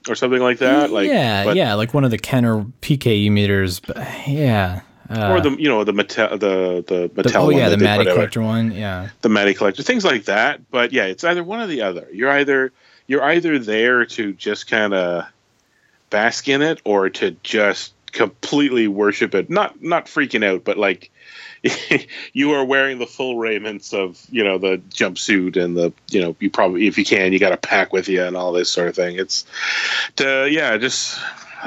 Speaker 4: or something like that. Like
Speaker 3: yeah, yeah, like one of the Kenner PKE meters. But yeah. Uh,
Speaker 4: or the you know the Mattel the the
Speaker 3: the-
Speaker 4: Mattel
Speaker 3: oh
Speaker 4: one
Speaker 3: yeah, the Matty
Speaker 4: out.
Speaker 3: collector one. Yeah.
Speaker 4: the Matty collector, things like that. But yeah, it's either one or the other. You're either you're either there to just kind of bask in it, or to just completely worship it. Not not freaking out, but like you are wearing the full raiments of you know the jumpsuit and the you know you probably if you can you got a pack with you and all this sort of thing. It's to yeah, just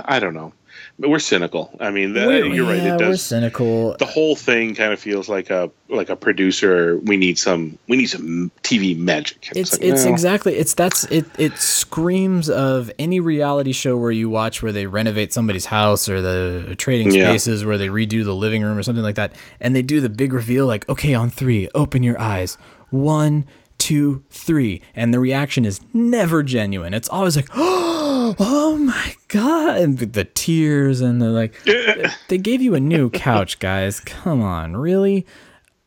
Speaker 4: I don't know. But we're cynical. I mean,
Speaker 3: We're-
Speaker 4: you're right.
Speaker 3: yeah,
Speaker 4: It
Speaker 3: We're
Speaker 4: does
Speaker 3: cynical.
Speaker 4: the whole thing kind of feels like a like a producer. We need some we need some TV magic.
Speaker 3: It's
Speaker 4: like,
Speaker 3: it's exactly it's that's it it screams of any reality show where you watch where they renovate somebody's house or the trading
Speaker 4: Yeah.
Speaker 3: spaces where they redo the living room or something like that and they do the big reveal like okay on 3 open your eyes. 1 2 3 and the reaction is never genuine. It's always like oh my god and the tears and the like they gave you a new couch guys. Come on, really?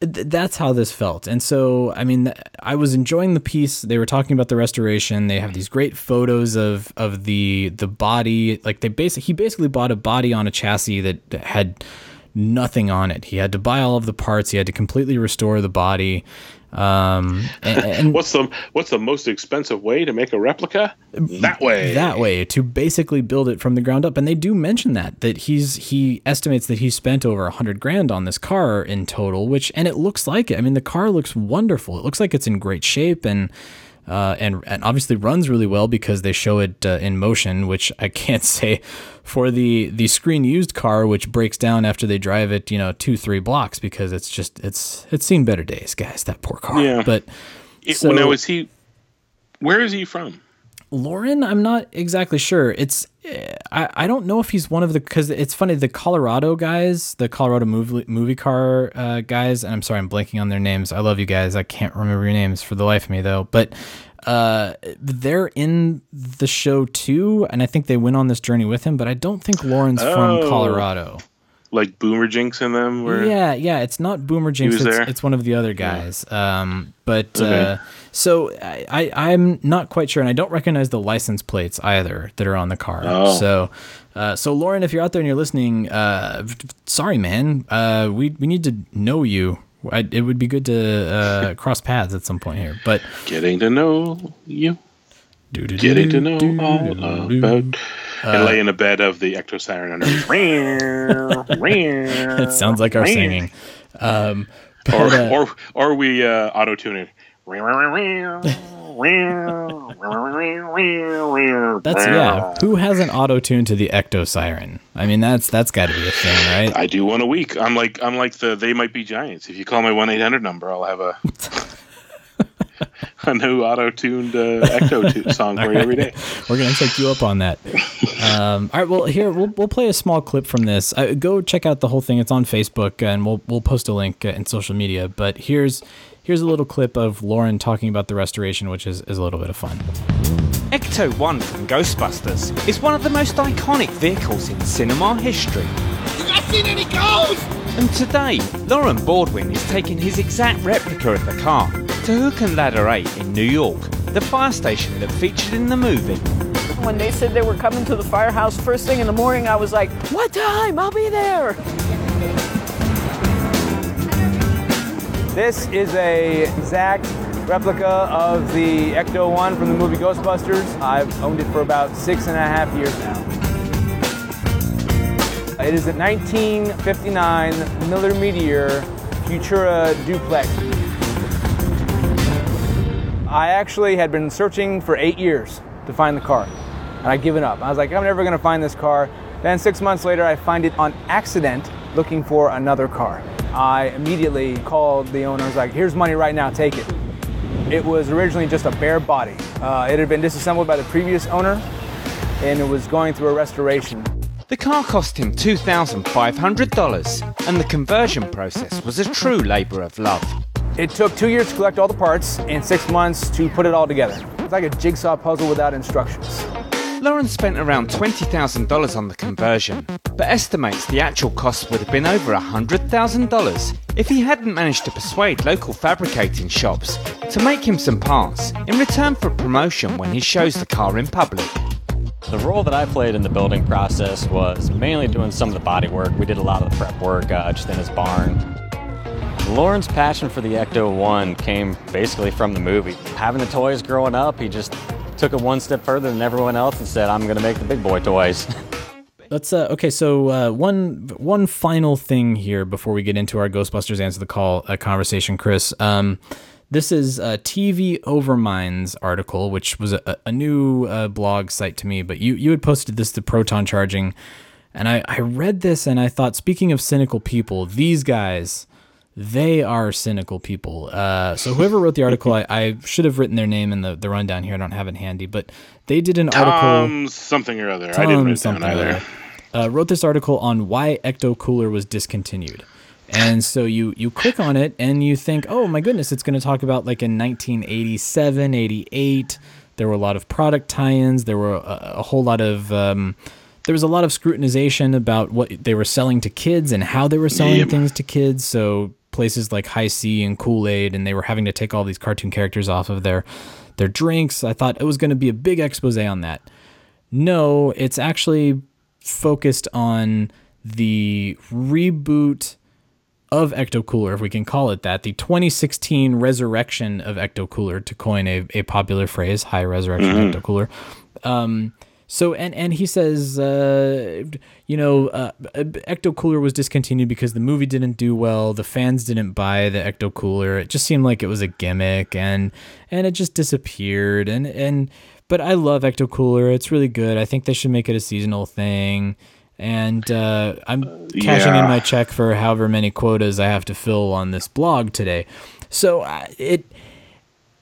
Speaker 3: th- that's how this felt. And so, I mean, th- I was enjoying the piece. They were talking about the restoration. They have these great photos of of the the body. Like they basically, he basically bought a body on a chassis that had nothing on it. He had to buy all of the parts. He had to completely restore the body. Um, and, and
Speaker 4: what's the what's the most expensive way to make a replica? That way.
Speaker 3: That way to basically build it from the ground up. And they do mention that that he's he estimates that he spent over a hundred grand on this car in total. Which and it looks like it. I mean, the car looks wonderful. It looks like it's in great shape and. Uh, and and obviously runs really well because they show it uh, in motion, which I can't say for the the screen used car, which breaks down after they drive it, you know, two three blocks because it's just it's it's seen better days, guys. That poor car.
Speaker 4: Yeah.
Speaker 3: But
Speaker 4: It-
Speaker 3: so,
Speaker 4: now is he? Where is he from?
Speaker 3: Lauren, I'm not exactly sure. It's I, I don't know if he's one of the because it's funny the Colorado guys, the Colorado movie movie car uh, guys. And I'm sorry, I'm blanking on their names. I love you guys. I can't remember your names for the life of me though. But uh, they're in the show too, and I think they went on this journey with him. But I don't think Lauren's from
Speaker 4: Oh.
Speaker 3: Colorado.
Speaker 4: Like Boomer Jinx and them? Were,
Speaker 3: Yeah, yeah, it's not Boomer Jinx. It's, it's one of the other guys. Um, but
Speaker 4: Okay.
Speaker 3: uh, so I, I, I'm not quite sure, and I don't recognize the license plates either that are on the car.
Speaker 4: Oh.
Speaker 3: So, uh, so Lauren, if you're out there and you're listening, uh, sorry, man. Uh, we we need to know you. I, it would be good to uh, cross paths at some point here. But
Speaker 4: Getting to know you. Getting to know all about.
Speaker 3: Uh,
Speaker 4: and lay in a bed of the ecto siren under.
Speaker 3: it sounds like our singing. Um, but,
Speaker 4: or,
Speaker 3: uh,
Speaker 4: or or we uh, auto tune it.
Speaker 3: That's yeah. Who hasn't auto tuned to the Ecto Siren? I mean, that's that's got to be a thing, right?
Speaker 4: I do one a week. I'm like I'm like the they might be giants. If you call my one eight hundred number, I'll have a a new auto tuned uh, ecto tu- song for you every day.
Speaker 3: We're gonna take you up on that. Um, all right. Well, here we'll we'll play a small clip from this. Uh, go check out the whole thing. It's on Facebook, and we'll we'll post a link uh, in social media. But here's here's a little clip of Lauren talking about the restoration, which is, is a little bit of fun.
Speaker 8: Ecto 1 from Ghostbusters is one of the most iconic vehicles in cinema history.
Speaker 2: You guys seen any ghosts?
Speaker 8: And today, Lauren Baldwin is taking his exact replica of the car to Hook and Ladder 8 in New York, the fire station that featured in the movie.
Speaker 9: When they said they were coming to the firehouse first thing in the morning, I was like, What time? I'll be there.
Speaker 10: This is a exact replica of the Ecto 1 from the movie Ghostbusters. I've owned it for about six and a half years now. It is a 1959 Miller Meteor Futura duplex. I actually had been searching for eight years to find the car, and I'd given up. I was like, I'm never to find this car. Then six months later, I find it on accident looking for another car. I immediately called the owner. I was like, here's money right now, take it. It was originally just a bare body. Uh, it had been disassembled by the previous owner, and it was going through a restoration.
Speaker 8: The car cost him $2,500, and the conversion process was a true labour of love.
Speaker 10: It took two years to collect all the parts and six months to put it all together. It's like a jigsaw puzzle without instructions.
Speaker 8: Lauren spent around $20,000 on the conversion, but estimates the actual cost would have been over $100,000 if he hadn't managed to persuade local fabricating shops to make him some parts in return for promotion when he shows the car in public.
Speaker 11: The role that I played in the building process was mainly doing some of the body work. We did a lot of the prep work uh, just in his barn. Lauren's passion for the Ecto 1 came basically from the movie. Having the toys growing up, he just took it one step further than everyone else and said, I'm going to make the big boy toys.
Speaker 3: Let's uh, okay. So uh, one one final thing here before we get into our Ghostbusters answer the call uh, conversation, Chris. Um, this is a TV Overminds article, which was a, a new uh, blog site to me. But you you had posted this to Proton Charging, and I I read this and I thought, speaking of cynical people, these guys. They are cynical people. Uh, so whoever wrote the article, I, I should have written their name in the, the rundown here. I don't have it handy, but they did an article.
Speaker 4: Something or other. I didn't
Speaker 3: Tom
Speaker 4: write it down
Speaker 3: something or
Speaker 4: either.
Speaker 3: other, uh, wrote this article on why Ecto Cooler was discontinued. And so you you click on it and you think, oh my goodness, it's going to talk about like in 1987, 88. There were a lot of product tie-ins. There were a, a whole lot of um, there was a lot of scrutinization about what they were selling to kids and how they were selling
Speaker 4: Yep.
Speaker 3: things to kids. So places like High C and Kool Aid, and they were having to take all these cartoon characters off of their their drinks. I thought it was going to be a big expose on that. No, it's actually focused on the reboot of Ecto Cooler, if we can call it that, the 2016 resurrection of Ecto Cooler, to coin a, a popular phrase, high resurrection
Speaker 4: Mhm.
Speaker 3: Ecto Cooler. Um, so and and he says, uh, you know, uh, Ecto Cooler was discontinued because the movie didn't do well. The fans didn't buy the Ecto Cooler. It just seemed like it was a gimmick, and and it just disappeared. And and but I love Ecto Cooler. It's really good. I think they should make it a seasonal thing. And uh, I'm cashing in my check for however many quotas I have to fill on this blog today. So it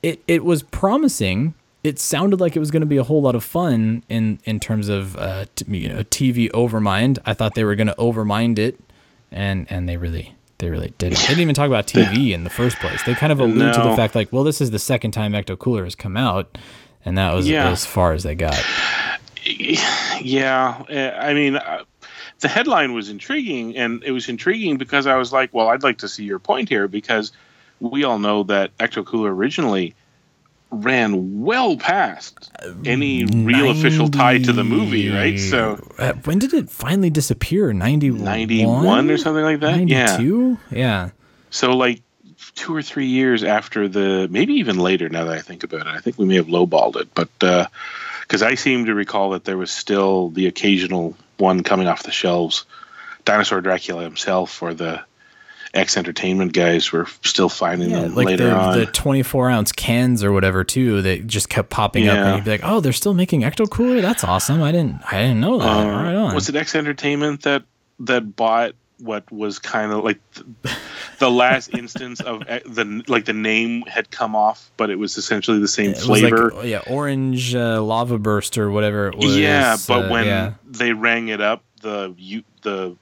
Speaker 3: it it was promising. It sounded like it was going to be a whole lot of fun in in terms of uh, t- you know TV overmind. I thought they were going to overmind it, and and they really they really didn't. They didn't even talk about TV in the first place. They kind of allude to the fact like, well, this is the second time Ecto Cooler has come out, and that was
Speaker 4: Yeah.
Speaker 3: as far as they got.
Speaker 4: Yeah, uh, I mean, uh, the headline was intriguing, and it was intriguing because I was like, well, I'd like to see your point here because we all know that Ecto Cooler originally ran well past any real official tie to the movie, right? So
Speaker 3: Uh, when did it finally disappear? 91?
Speaker 4: 91 or something like that? Yeah.
Speaker 3: 92? Yeah.
Speaker 4: So like two or three years after the, maybe even later. Now that I think about it, I think we may have lowballed it, but because I seem to recall that there was still the occasional one coming off the shelves. Dinosaur Dracula himself or the X Entertainment guys were still finding
Speaker 3: Yeah,
Speaker 4: them
Speaker 3: like
Speaker 4: later
Speaker 3: the,
Speaker 4: on.
Speaker 3: the 24 ounce cans or whatever too that just kept popping up
Speaker 4: Yeah.
Speaker 3: and you'd be like, oh, they're still making Ecto Cooler? That's awesome. I didn't I didn't know that.
Speaker 4: Uh,
Speaker 3: right on.
Speaker 4: Was it X Entertainment that that bought what was kind of like the, the last instance of e- the like the name had come off, but it was essentially the same
Speaker 3: It was like,
Speaker 4: flavor.
Speaker 3: oh, yeah, orange uh, lava burst or whatever it was.
Speaker 4: yeah, but
Speaker 3: uh,
Speaker 4: when
Speaker 3: yeah.
Speaker 4: they rang it up, the U, the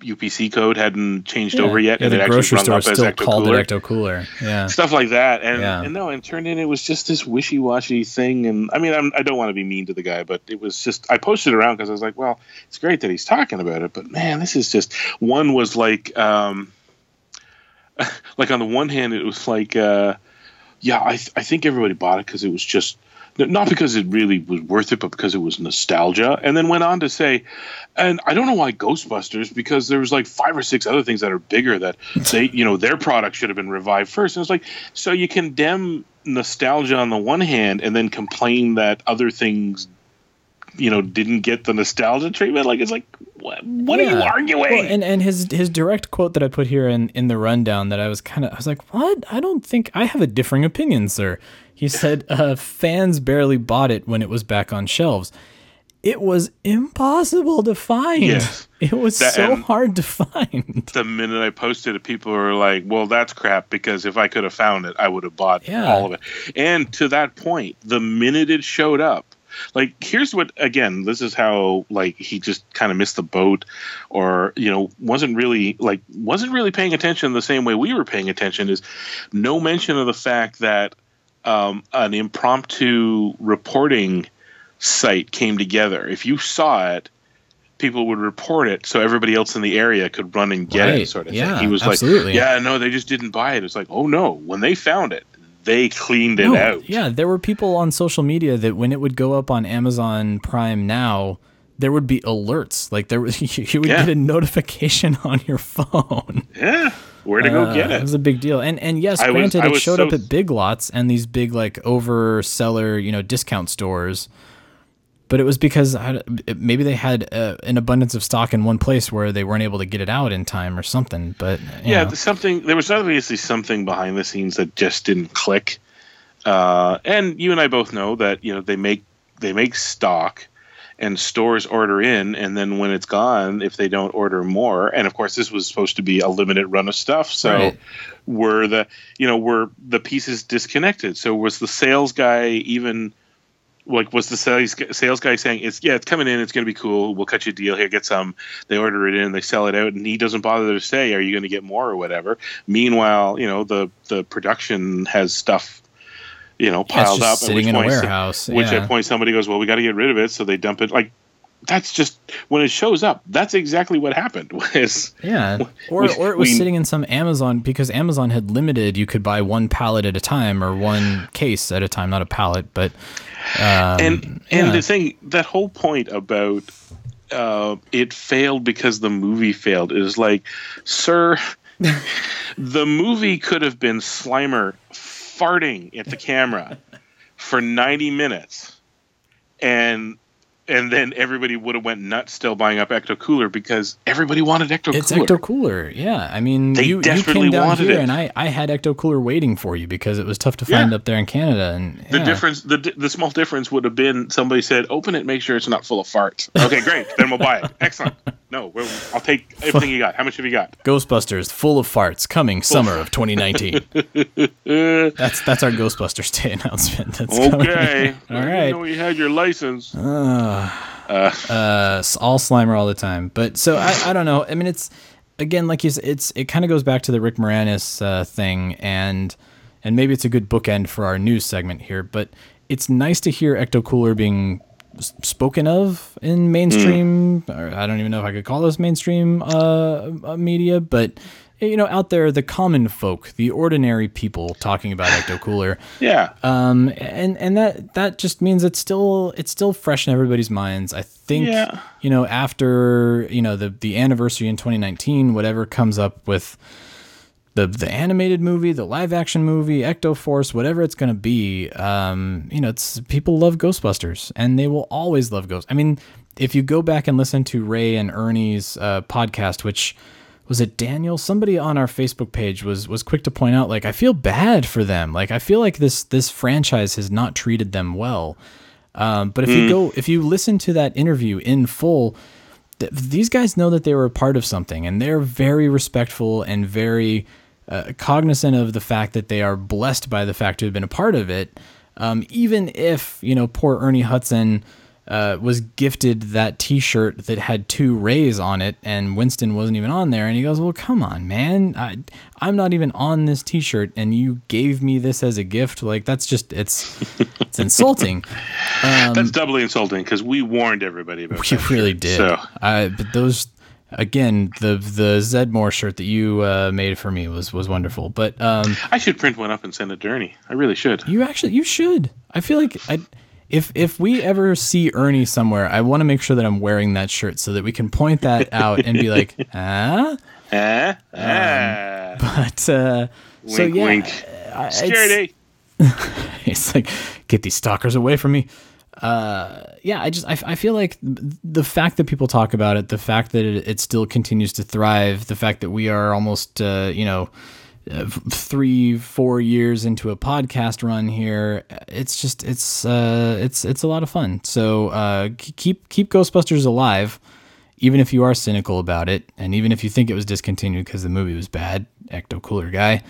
Speaker 4: UPC code hadn't changed
Speaker 3: Yeah.
Speaker 4: over yet,
Speaker 3: Yeah,
Speaker 4: and
Speaker 3: the
Speaker 4: it actually
Speaker 3: grocery
Speaker 4: rung
Speaker 3: store
Speaker 4: up
Speaker 3: still called
Speaker 4: Cooler.
Speaker 3: it Ecto Cooler. Yeah.
Speaker 4: Stuff like that, and,
Speaker 3: Yeah.
Speaker 4: and no, and turned in it was just this wishy-washy thing. And I mean, I'm, I don't want to be mean to the guy, but it was just I posted it around because I was like, well, it's great that he's talking about it, but man, this is just one was like, um, like on the one hand, it was like, uh, yeah, I th- I think everybody bought it because it was just not because it really was worth it, but because it was nostalgia. And then went on to say, and I don't know why Ghostbusters because there was like five or six other things that are bigger that they, you know, their product should have been revived first. And it's like, so you condemn nostalgia on the one hand, and then complain that other things, you know, didn't get the nostalgia treatment. Like it's like, what, what are you arguing?
Speaker 3: Well, and and his his direct quote that I put here in in the rundown that I was kind of I was like, what? I don't think I have a differing opinion, sir. He said uh, fans barely bought it when it was back on shelves. It was impossible to find.
Speaker 4: Yes.
Speaker 3: It was
Speaker 4: That-
Speaker 3: so hard to find.
Speaker 4: the minute I posted it, people were like, "Well, that's crap," because if I could have found it, I would have bought
Speaker 3: Yeah.
Speaker 4: all of it. And to that point, the minute it showed up, like here's what again, this is how like he just kind of missed the boat, or you know, wasn't really like wasn't really paying attention the same way we were paying attention. Is no mention of the fact that um, an impromptu reporting site came together. If you saw it, people would report it so everybody else in the area could run and get
Speaker 3: Right.
Speaker 4: it, sort of
Speaker 3: Yeah,
Speaker 4: thing. He was
Speaker 3: absolutely.
Speaker 4: like, "Yeah, no, they just didn't buy it." It's like, "Oh no!" When they found it, they cleaned it
Speaker 3: No,
Speaker 4: out.
Speaker 3: Yeah, there were people on social media that when it would go up on Amazon Prime now, there would be alerts. Like there was you would
Speaker 4: Yeah.
Speaker 3: get a notification on your phone.
Speaker 4: Yeah, where to go
Speaker 3: Uh,
Speaker 4: get
Speaker 3: It
Speaker 4: it?
Speaker 3: was a big deal. And and yes,
Speaker 4: I
Speaker 3: granted,
Speaker 4: I
Speaker 3: it showed
Speaker 4: so-
Speaker 3: up at Big Lots and these big like overseller, you know, discount stores. But it was because I, maybe they had uh, an abundance of stock in one place where they weren't able to get it out in time or something. But
Speaker 4: yeah,
Speaker 3: know.
Speaker 4: something. There was obviously something behind the scenes that just didn't click. Uh, and you and I both know that you know they make they make stock, and stores order in, and then when it's gone, if they don't order more, and of course this was supposed to be a limited run of stuff, so
Speaker 3: Right.
Speaker 4: were the you know were the pieces disconnected? So was the sales guy even? like was the sales sales guy saying it's yeah it's coming in it's going to be cool we'll cut you a deal here get some they order it in they sell it out and he doesn't bother to say are you going to get more or whatever meanwhile you know the the production has stuff you know
Speaker 3: Yeah,
Speaker 4: piled up at
Speaker 3: sitting
Speaker 4: which
Speaker 3: in a
Speaker 4: point
Speaker 3: warehouse,
Speaker 4: which
Speaker 3: yeah.
Speaker 4: at point somebody goes well we got to get rid of it so they dump it like that's just when it shows up that's exactly what happened was
Speaker 3: Yeah, or
Speaker 4: we-
Speaker 3: or it was
Speaker 4: we-
Speaker 3: sitting in some Amazon because Amazon had limited. You could buy one pallet at a time or one case at a time, not a pallet, but um,
Speaker 4: and
Speaker 3: yeah.
Speaker 4: and the thing that whole point about uh, it failed because the movie failed is like, sir, the movie could have been Slimer farting at the camera for 90 minutes and and then everybody would have went nuts still buying up Ecto Cooler because everybody wanted Ecto Cooler. It's.
Speaker 3: Ecto Cooler, yeah. I mean,
Speaker 4: They
Speaker 3: you, you came down
Speaker 4: wanted
Speaker 3: here,
Speaker 4: it.
Speaker 3: and I, I had Ecto Cooler waiting for you because it was tough to find
Speaker 4: Yeah.
Speaker 3: up there in Canada. And
Speaker 4: The difference, the the small difference would have been somebody said, "Open it, make sure it's not full of farts." Okay, great, then we'll buy it. Excellent. No, we'll- I'll take everything you got. How much have you got?
Speaker 3: Ghostbusters full of farts coming summer of 2019. that's that's our Ghostbusters Day announcement. That's coming.
Speaker 4: Okay.
Speaker 3: all
Speaker 4: I
Speaker 3: right.
Speaker 4: know you had your license.
Speaker 3: Uh, uh, s- all Slimer all the time. But so I, I don't know. I mean, it's again like you said, it's it kind of goes back to the Rick Moranis uh, thing, and and maybe it's a good bookend for our news segment here. But it's nice to hear Ecto Cooler being spoken of in mainstream. Or I don't even know if I could call this mainstream uh, uh, media, but. You know, out there, the common folk, the ordinary people talking about Ecto Cooler.
Speaker 4: Yeah.
Speaker 3: Um, and and that that just means it's still it's still fresh in everybody's minds. I think
Speaker 4: Yeah.
Speaker 3: you know after you know the the anniversary in 2019, whatever comes up with the the animated movie, the live action movie, Ecto Force, whatever it's going to be, um, you know, it's people love Ghostbusters and they will always love Ghost. I mean, if you go back and listen to Ray and Ernie's uh, podcast, which was it Daniel? Somebody on our Facebook page was was quick to point out, like, I feel bad for them. Like, I feel like this this franchise has not treated them well. Um, but if you
Speaker 12: Mm.
Speaker 3: go, if you listen to that interview in full, th- these guys know that they were a part of something and they're very respectful and very uh, cognizant of the fact that they are blessed by the fact to have been a part of it um, even if you know poor ernie hudson uh, was gifted that t-shirt that had two rays on it and winston wasn't even on there and he goes well come on man. I, i'm not even on this t-shirt and you gave me this as a gift. Like that's just it's it's insulting. Um,
Speaker 4: That's doubly insulting because we warned everybody about
Speaker 3: we
Speaker 4: that
Speaker 3: really
Speaker 4: shirt,
Speaker 3: did.
Speaker 4: So.
Speaker 3: I, but those again, the the Zeddemore shirt that you uh, made for me was was wonderful. But um,
Speaker 4: I should print one up and send it to Ernie. I really should.
Speaker 3: you actually you should. I feel like I. If, if we ever see Ernie somewhere, I want to make sure that I'm wearing that shirt so that we can point that out and be like, ah.
Speaker 4: Eh?
Speaker 3: Um, but uh, so
Speaker 4: Wink,
Speaker 3: yeah,
Speaker 4: wink.
Speaker 3: I- it's- it's like get these stalkers away from me uh yeah i just I, I feel like the fact that people talk about it the fact that it, it still continues to thrive the fact that we are almost uh you know uh, three four years into a podcast run here it's just it's uh it's it's a lot of fun. So uh keep keep ghostbusters alive even if you are cynical about it and even if you think it was discontinued because the movie was bad ecto cooler guy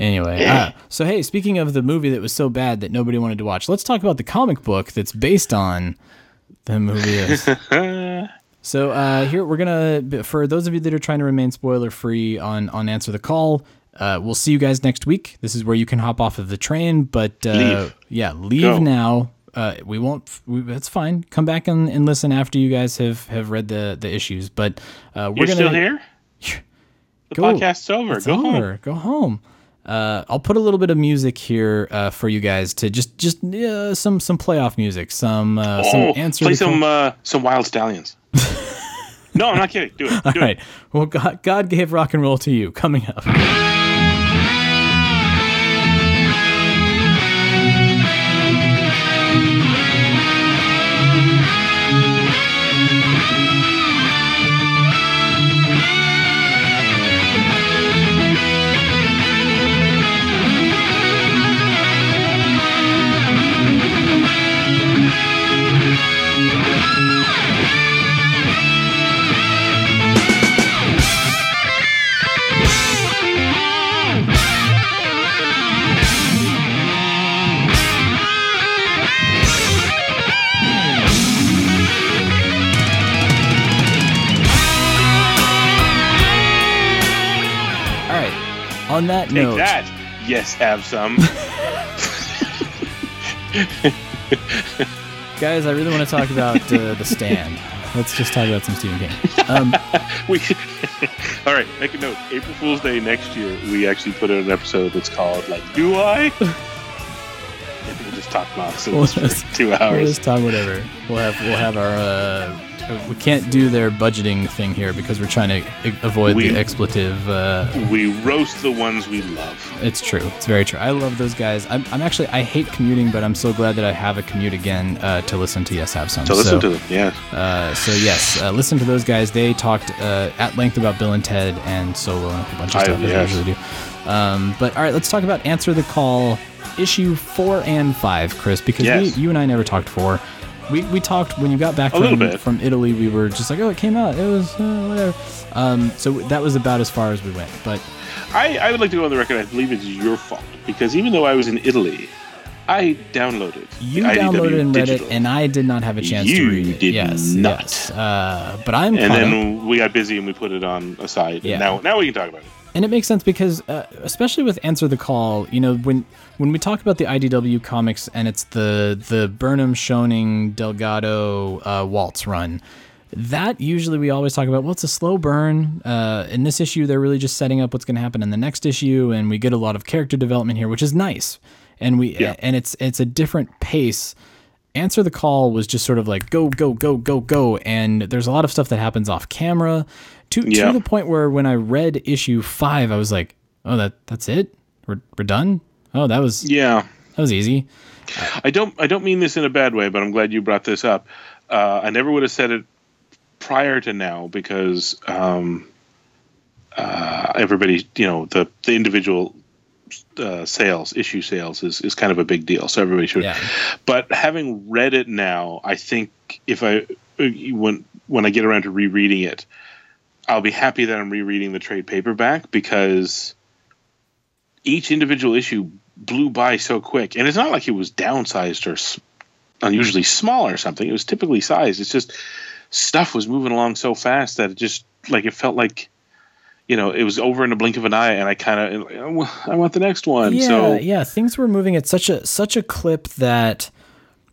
Speaker 3: anyway, uh, so hey, speaking of the movie that was so bad that nobody wanted to watch, let's talk about the comic book that's based on the movie. so uh, here we're gonna, for those of you that are trying to remain spoiler free on on Answer the Call, uh, we'll see you guys next week. This is where you can hop off of the train, but uh,
Speaker 4: Leave.
Speaker 3: yeah, leave
Speaker 4: Go.
Speaker 3: now. Uh, we won't. We, that's fine. Come back and, and listen after you guys have, have read the, the issues. But uh, we're
Speaker 4: You're
Speaker 3: gonna
Speaker 4: still here? The
Speaker 3: Go.
Speaker 4: podcast's over.
Speaker 3: It's
Speaker 4: Go home.
Speaker 3: over. Go home. Uh, I'll put a little bit of music here uh, for you guys to just just uh, some some playoff music, some uh, some
Speaker 4: oh,
Speaker 3: answer.
Speaker 4: play some uh, some Wyld Stallyns. no, I'm not kidding. Do it.
Speaker 3: All
Speaker 4: Do
Speaker 3: right.
Speaker 4: it.
Speaker 3: Well, God, God gave rock and roll to you. Coming up. On that
Speaker 4: Take
Speaker 3: note,
Speaker 4: that. Yes, have some.
Speaker 3: guys, I really want to talk about uh, the stand. Let's just talk about some Stephen King. Um,
Speaker 4: we all right. Make a note. April Fool's Day next year, we actually put out an episode that's called like "Do I?" and we'll just talk
Speaker 3: we'll
Speaker 4: nonsense
Speaker 3: just,
Speaker 4: for two
Speaker 3: We'll
Speaker 4: hours.
Speaker 3: just talk whatever. We'll have we'll have our uh, we can't do their budgeting thing here because we're trying to avoid
Speaker 4: We-
Speaker 3: the expletive. Uh,
Speaker 4: We roast the ones we love.
Speaker 3: it's true. It's very true. I love those guys. I'm, I'm actually I hate commuting, but I'm so glad that I have a commute again uh, to listen to Yes Have Some.
Speaker 4: To listen
Speaker 3: So,
Speaker 4: to them, yeah.
Speaker 3: Uh, so yes, uh, listen to those guys. They talked uh, at length about Bill and Ted and Solo and a bunch of stuff as
Speaker 4: yes.
Speaker 3: usually do. Um, but all right, let's talk about Answer the Call, issue four and five, Chris, because
Speaker 4: Yes.
Speaker 3: we, you and I never talked four. We, we talked when you got back from, from Italy. We were just like, oh, it came out. It was uh, whatever. Um, so that was about as far as we went. But
Speaker 4: I, I would like to go on the record. I believe it's your fault because even though I was in Italy, I downloaded.
Speaker 3: you
Speaker 4: the
Speaker 3: downloaded
Speaker 4: IDW
Speaker 3: and read
Speaker 4: digital.
Speaker 3: it, and I did not have a chance to
Speaker 4: You
Speaker 3: read it.
Speaker 4: did
Speaker 3: yes,
Speaker 4: not.
Speaker 3: yes. Uh, but I'm
Speaker 4: and
Speaker 3: caught up.
Speaker 4: then we got busy and we put it on aside.
Speaker 3: Yeah.
Speaker 4: And now now we can talk about it.
Speaker 3: And it makes sense because, uh, especially with Answer the Call, you know, when when we talk about the IDW comics and it's the the Burnham, Schoening Delgado uh, waltz run, that usually we always talk about. Well, it's a slow burn. Uh, in this issue, they're really just setting up what's going to happen in the next issue, and we get a lot of character development here, which is nice. And we
Speaker 4: Yeah.
Speaker 3: and it's it's a different pace. Answer the call was just sort of like go go go go go, and there's a lot of stuff that happens off camera. To,
Speaker 4: Yeah.
Speaker 3: to the point where when I read issue five, I was like, "Oh, that that's it. We're, we're done. Oh, that was
Speaker 4: Yeah.
Speaker 3: that was easy."
Speaker 4: I don't I don't mean this in a bad way, but I'm glad you brought this up. Uh, I never would have said it prior to now because um, uh, everybody, you know, the the individual uh, sales issue sales is is kind of a big deal, so everybody should.
Speaker 3: Yeah.
Speaker 4: But having read it now, I think if I when when I get around to rereading it, I'll be happy that I'm rereading the trade paperback because each individual issue blew by so quick, and it's not like it was downsized or unusually small or something. It was typically sized. It's just stuff was moving along so fast that it just like it felt like you know it was over in a blink of an eye, and I kind of I want the next one.
Speaker 3: yeah,
Speaker 4: so
Speaker 3: yeah, things were moving at such a such a clip that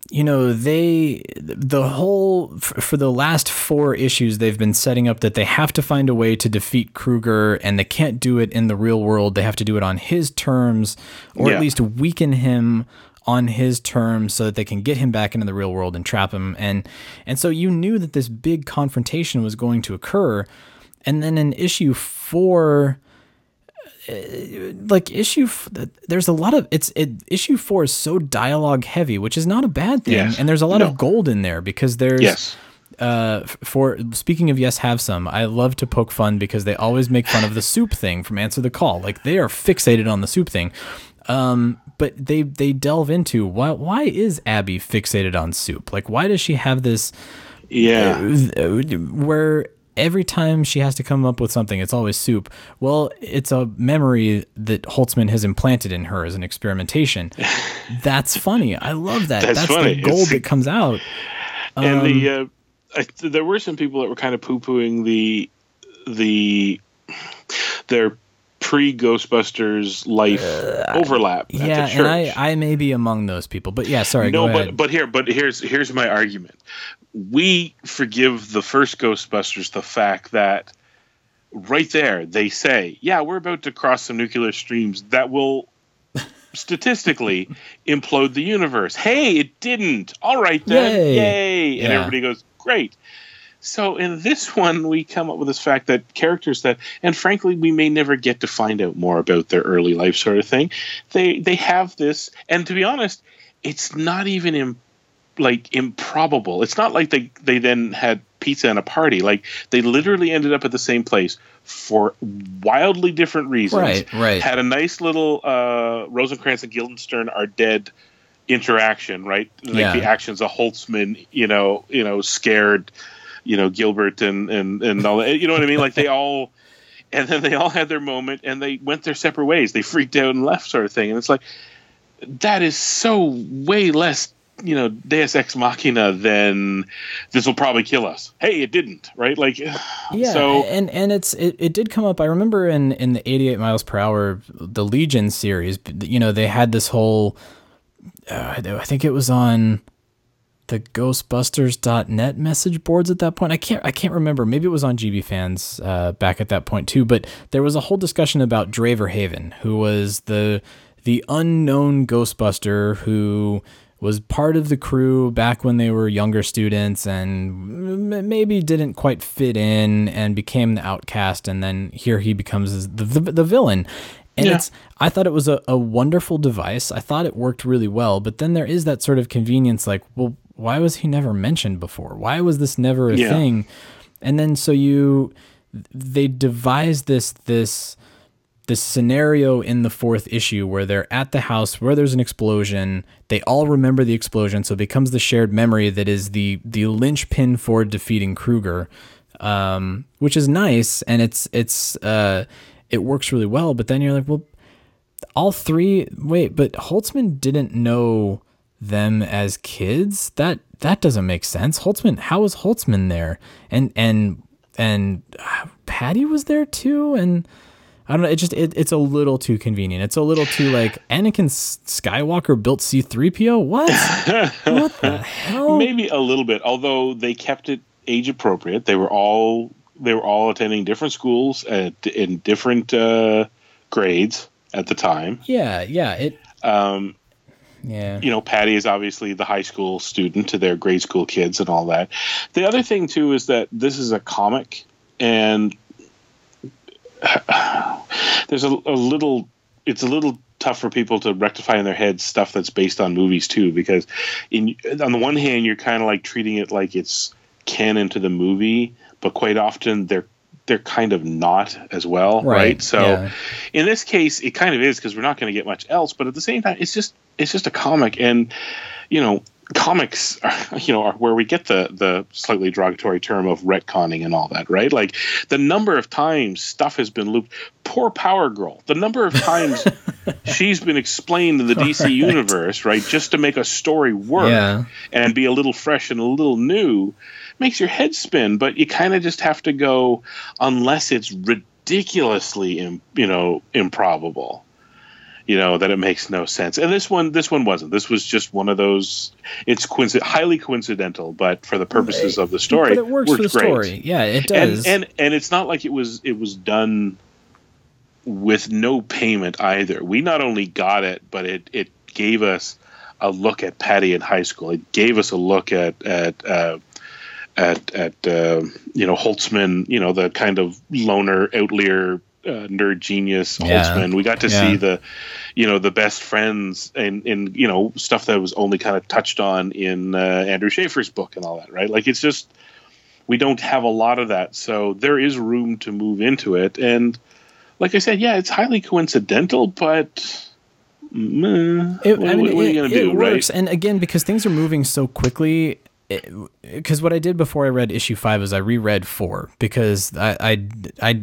Speaker 3: you know they the whole for the last four issues they've been setting up that they have to find a way to defeat Kruger and they can't do it in the real world. They have to do it on his terms or
Speaker 4: Yeah.
Speaker 3: at least weaken him on his terms so that they can get him back into the real world and trap him and and so you knew that this big confrontation was going to occur and then in issue 4 like issue f- there's a lot of it's it, issue four is so dialogue heavy which is not a bad thing
Speaker 4: Yes.
Speaker 3: and there's a lot
Speaker 4: No.
Speaker 3: of gold in there because there's
Speaker 4: Yes.
Speaker 3: uh for speaking of yes have some i love to poke fun because they always make fun of the soup thing from answer the call like they are fixated on the soup thing um but they they delve into why why is abby fixated on soup like why does she have this
Speaker 4: yeah
Speaker 3: uh, where every time she has to come up with something, it's always soup. Well, it's a memory that Holtzman has implanted in her as an experimentation. That's funny. I love that.
Speaker 4: That's
Speaker 3: That's,
Speaker 4: funny.
Speaker 3: the gold
Speaker 4: It's-
Speaker 3: that comes out.
Speaker 4: and the
Speaker 3: Um,
Speaker 4: uh, I, there were some people that were kind of poo pooing the the their pre Ghostbusters life overlap.
Speaker 3: Uh, yeah,
Speaker 4: church.
Speaker 3: and I, I may be among those people, but yeah, sorry.
Speaker 4: no,
Speaker 3: go
Speaker 4: but
Speaker 3: ahead.
Speaker 4: but here, but here's here's my argument. We forgive the first Ghostbusters the fact that right there they say, "Yeah, we're about to cross some nuclear streams that will." Statistically, implode the universe. Hey, it didn't. All right then,
Speaker 3: Yay.
Speaker 4: yay! And
Speaker 3: Yeah.
Speaker 4: everybody goes, "Great." So in this one, we come up with this fact that characters that, and frankly, we may never get to find out more about their early life, sort of thing. They they have this, and to be honest, it's not even Im- like improbable. It's not like they they then had pizza and a party. Like they literally ended up at the same place for wildly different reasons.
Speaker 3: Right, right.
Speaker 4: Had a nice little uh, Rosencrantz and Guildenstern are dead interaction, right? Like
Speaker 3: Yeah.
Speaker 4: the actions of Holtzman, you know, you know, scared, you know, Gilbert and and and all that. You know what I mean? Like they all, and then they all had their moment, and they went their separate ways. They freaked out and left, sort of thing. And it's like that is so way less. You know, Deus Ex Machina then this will probably kill us. Hey, it didn't, right? Like,
Speaker 3: Yeah,
Speaker 4: so
Speaker 3: and and it's it, it did come up. I remember in in the 88 miles per hour, the Legion series. You know, they had this whole. Uh, I think it was on the Ghostbusters.net message boards at that point. I can't I can't remember. Maybe it was on GB fans uh, back at that point too. But there was a whole discussion about Draver Haven, who was the the unknown Ghostbuster who was part of the crew back when they were younger students and m- maybe didn't quite fit in and became the outcast and then here he becomes the, the, the villain and
Speaker 4: Yeah.
Speaker 3: it's i thought it was a, a wonderful device i thought it worked really well but then there is that sort of convenience like well why was he never mentioned before why was this never a
Speaker 4: Yeah.
Speaker 3: thing and then so you they devise this this this scenario in the fourth issue where they're at the house where there's an explosion. They all remember the explosion, so it becomes the shared memory that is the the linchpin for defeating Kruger, um, which is nice and it's it's uh, it works really well. But then you're like, well, all three. Wait, but Holtzman didn't know them as kids. That that doesn't make sense. Holtzman, how was Holtzman there? And and and uh, Patty was there too, and. I don't know. It just it, it's a little too convenient. It's a little too like Anakin Skywalker built C three PO. What? what the hell?
Speaker 4: Maybe a little bit, although they kept it age appropriate. They were all they were all attending different schools at in different uh, grades at the time.
Speaker 3: Yeah, yeah. It.
Speaker 4: Um,
Speaker 3: yeah.
Speaker 4: you know, Patty is obviously the high school student to their grade school kids and all that. The other thing too is that this is a comic, and there's a, a little. It's a little tough for people to rectify in their heads stuff that's based on movies too, because in on the one hand you're kind of like treating it like it's canon to the movie, but quite often they're they're kind of not as well, right?
Speaker 3: Right,
Speaker 4: So
Speaker 3: yeah.
Speaker 4: in this case, it kind of is because we're not going to get much else. But at the same time, it's just it's just a comic, and you know, comics, are, you know, are where we get the the slightly derogatory term of retconning and all that, right? Like the number of times stuff has been looped. Poor Power Girl, the number of times she's been explained in the DC
Speaker 3: Right.
Speaker 4: universe, right, just to make a story work
Speaker 3: Yeah.
Speaker 4: and be a little fresh and a little new, makes your head spin. But you kind of just have to go unless it's ridiculously, im- you know, improbable. You know that it makes no sense, and this one, this one wasn't. This was just one of those. It's highly coincidental, but for the purposes of the story,
Speaker 3: But it works for the
Speaker 4: great.
Speaker 3: story. Yeah, it does.
Speaker 4: And, and and it's not like it was it was done with no payment either. We not only got it, but it it gave us a look at Patty in high school. It gave us a look at at uh, at at uh, you know Holtzman, you know the kind of loner outlier uh, nerd genius
Speaker 3: Yeah.
Speaker 4: Holtzman. We got to
Speaker 3: Yeah.
Speaker 4: see the you know the best friends and and you know stuff that was only kind of touched on in uh, Andrew Shaffer's book and all that, right? Like it's just we don't have a lot of that, so there is room to move into it. And like I said, yeah, it's highly coincidental, but.
Speaker 3: It,
Speaker 4: what,
Speaker 3: I mean,
Speaker 4: what- are you gonna
Speaker 3: it
Speaker 4: do, right?
Speaker 3: works. And again, because things are moving so quickly, because what I did before I read issue five is I reread four because I, I, I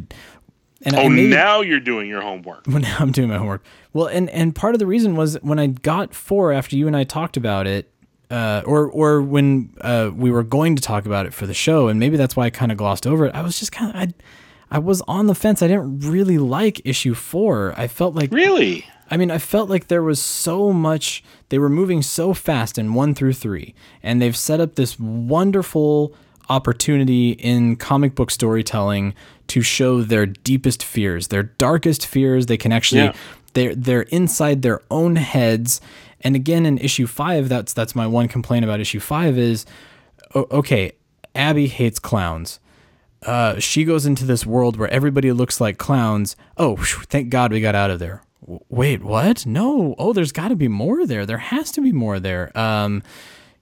Speaker 3: and
Speaker 4: oh,
Speaker 3: maybe,
Speaker 4: now you're doing your homework.
Speaker 3: Now I'm doing my homework. Well, and and part of the reason was when I got four after you and I talked about it, uh, or or when uh, we were going to talk about it for the show, and maybe that's why I kind of glossed over it. I was just kind of I, I was on the fence. I didn't really like issue four. I felt like
Speaker 4: really.
Speaker 3: I mean, I felt like there was so much. They were moving so fast in one through three, and they've set up this wonderful opportunity in comic book storytelling to show their deepest fears, their darkest fears. They can actually
Speaker 4: Yeah.
Speaker 3: they're they're inside their own heads. And again, in issue five, that's that's my one complaint about issue five is, okay, Abby hates clowns. Uh, she goes into this world where everybody looks like clowns. Oh, thank God we got out of there. Wait, what? No. Oh, there's got to be more there. There has to be more there. Um,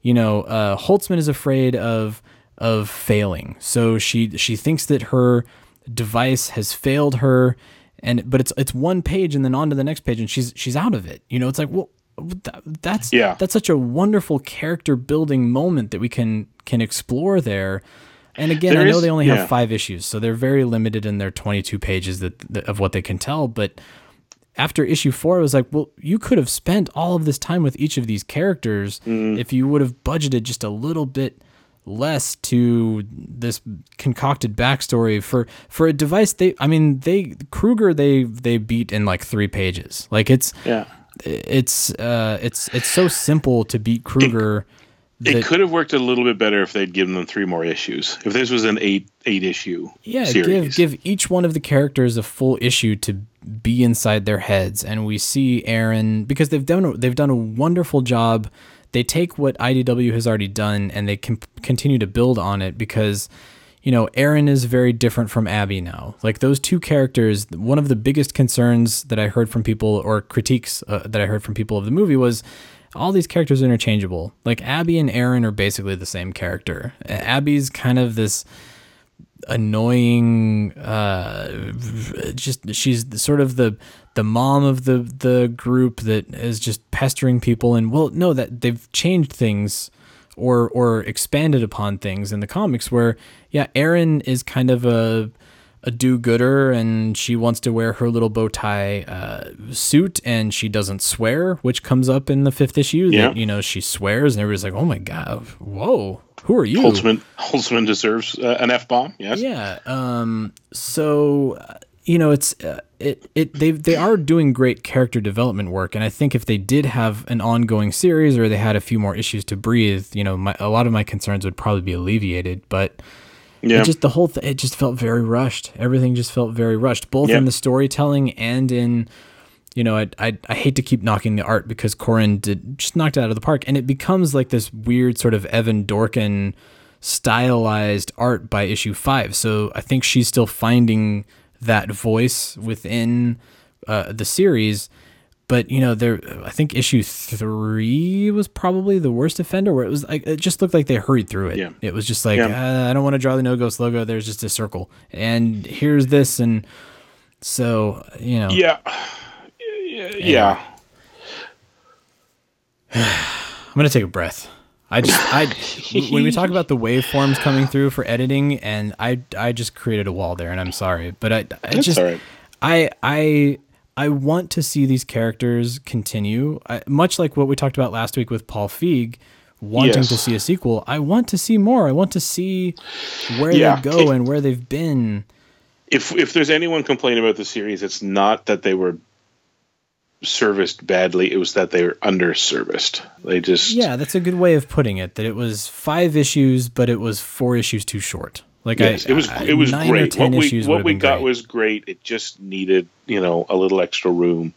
Speaker 3: you know, uh, Holtzman is afraid of of failing, so she she thinks that her device has failed her, and but it's it's one page and then on to the next page, and she's she's out of it. You know, it's like well. that- That's
Speaker 4: Yeah.
Speaker 3: That's such a wonderful character building moment that we can can explore there. And again,
Speaker 4: There
Speaker 3: I know
Speaker 4: is-
Speaker 3: they only
Speaker 4: yeah.
Speaker 3: have five issues, so they're very limited in their 22 pages that, that of what they can tell. But after issue four, I was like, well, you could have spent all of this time with each of these characters
Speaker 4: Mm.
Speaker 3: if you would have budgeted just a little bit less to this concocted backstory for for a device they i mean they kruger they they beat in like three pages like it's
Speaker 4: Yeah.
Speaker 3: it's uh it's it's so simple to beat kruger
Speaker 4: It
Speaker 3: that-
Speaker 4: could have worked a little bit better if they'd given them three more issues. If this was an eight eight issue
Speaker 3: yeah
Speaker 4: series.
Speaker 3: give give each one of the characters a full issue to be inside their heads and we see erin because they've done they've done a wonderful job they take what IDW has already done and they can continue to build on it because you know, Erin is very different from Abby now. Like those two characters, one of the biggest concerns that I heard from people or critiques uh, that I heard from people of the movie was all these characters are interchangeable. Like Abby and Erin are basically the same character. Abby's kind of this annoying uh just she's sort of the the mom of the the group that is just pestering people and well no that they've changed things or or expanded upon things in the comics where yeah Erin is kind of a a do-gooder and she wants to wear her little bow tie uh, suit and she doesn't swear which comes up in the fifth issue
Speaker 4: Yeah.
Speaker 3: that you know she swears and everybody's like oh my god whoa who are you
Speaker 4: Holtzman Holtzman deserves uh, an f bomb. Yes.
Speaker 3: yeah. Um. So, uh, you know, it's uh, it it they they are doing great character development work, and I think if they did have an ongoing series or they had a few more issues to breathe, you know, my, a lot of my concerns would probably be alleviated. But
Speaker 4: Yeah.
Speaker 3: it just the whole th- it just felt very rushed. Everything just felt very rushed, both
Speaker 4: Yeah.
Speaker 3: in the storytelling and in. You know, I, I I hate to keep knocking the art because Corin did just knocked it out of the park, and it becomes like this weird sort of Evan Dorkin stylized art by issue five. So I think she's still finding that voice within uh, the series. But you know, there I think issue three was probably the worst offender, where it was like it just looked like they hurried through it.
Speaker 4: Yeah.
Speaker 3: It was just like
Speaker 4: Yeah.
Speaker 3: uh, I don't want to draw the no ghost logo. There's just a circle, and here's this, and so you know,
Speaker 4: Yeah. Yeah.
Speaker 3: I'm gonna take a breath. I just I when we talk about the waveforms coming through for editing, and I I just created a wall there, and I'm sorry, but I I
Speaker 4: That's
Speaker 3: just
Speaker 4: right.
Speaker 3: I I I want to see these characters continue, I, much like what we talked about last week with Paul Feig. Wanting
Speaker 4: Yes.
Speaker 3: to see a sequel, I want to see more. I want to see where
Speaker 4: Yeah.
Speaker 3: they go and where they've been.
Speaker 4: if if there's anyone complaining about the series, it's not that they were serviced badly; it was that they were underserviced. They just
Speaker 3: Yeah, that's a good way of putting it. That it was five issues, but it was four issues too short. Like
Speaker 4: yes,
Speaker 3: I,
Speaker 4: it was
Speaker 3: I-
Speaker 4: it was great. What we what we got
Speaker 3: great.
Speaker 4: was great. It just needed you know a little extra room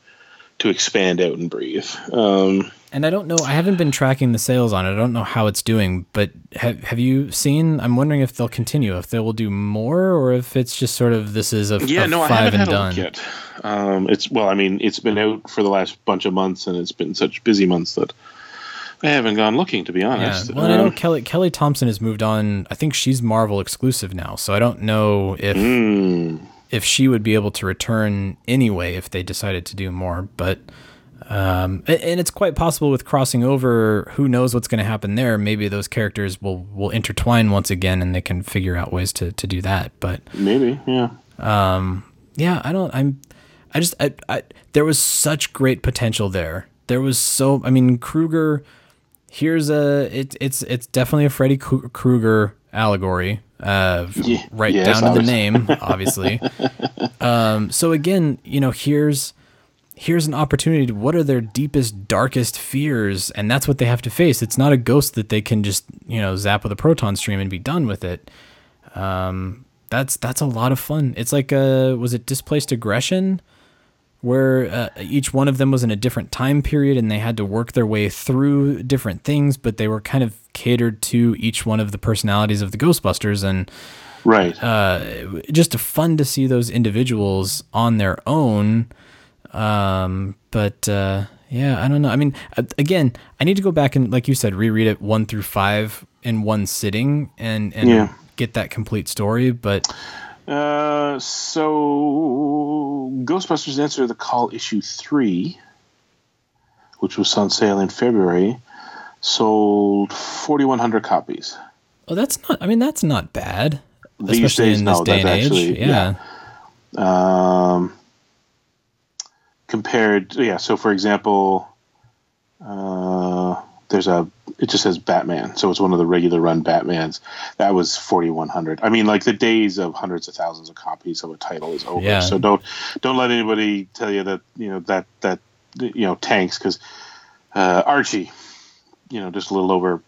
Speaker 4: to expand out and breathe. Um,
Speaker 3: And I don't know. I haven't been tracking the sales on it. I don't know how it's doing. But have have you seen? I'm wondering if they'll continue. If they will do more, or if it's just sort of this is a,
Speaker 4: yeah,
Speaker 3: a
Speaker 4: no, I haven't
Speaker 3: and
Speaker 4: had a look yet. Um, it's well, I mean, it's been out for the last bunch of months, and it's been such busy months that I haven't gone looking. To be honest. Yeah.
Speaker 3: Well, and I know
Speaker 4: Um,
Speaker 3: Kelly Kelly Thompson has moved on. I think she's Marvel exclusive now, so I don't know if
Speaker 4: Hmm.
Speaker 3: If she would be able to return anyway if they decided to do more. But um, and it's quite possible with crossing over. Who knows what's going to happen there? Maybe those characters will will intertwine once again, and they can figure out ways to to do that. But
Speaker 4: maybe, yeah.
Speaker 3: um, yeah, I don't. I'm. I just. I, I. There was such great potential there. There was so. I mean, Kruger. Here's a. It, it's. It's definitely a Freddy Krueger allegory. Uh, right down to the name, obviously. um. So again, you know, here's. Here's an opportunity. To, what are their deepest, darkest fears? And that's what they have to face. It's not a ghost that they can just, you know, zap with a proton stream and be done with it. Um, that's that's a lot of fun. It's like uh was it displaced aggression where uh, each one of them was in a different time period and they had to work their way through different things, but they were kind of catered to each one of the personalities of the Ghostbusters and
Speaker 4: right.
Speaker 3: uh just fun to see those individuals on their own. Um but uh yeah, I don't know. I mean, again, I need to go back and, like you said, reread it one through five in one sitting and and
Speaker 4: Yeah.
Speaker 3: get that complete story. But
Speaker 4: Uh, so Ghostbusters Answer the Call issue three, which was on sale in February, sold forty one hundred copies.
Speaker 3: Oh, that's not. I mean, that's not bad,
Speaker 4: These
Speaker 3: especially
Speaker 4: days,
Speaker 3: in this
Speaker 4: no,
Speaker 3: day and
Speaker 4: that's
Speaker 3: age.
Speaker 4: actually-
Speaker 3: yeah.
Speaker 4: yeah. Um, compared, yeah. So, for example, uh, there's a. It just says Batman, so it's one of the regular run Batmans. That was 4100. I mean, like the days of hundreds of thousands of copies of a title is over.
Speaker 3: Yeah.
Speaker 4: So don't don't let anybody tell you that you know that that you know tanks because uh, Archie, you know, just a little over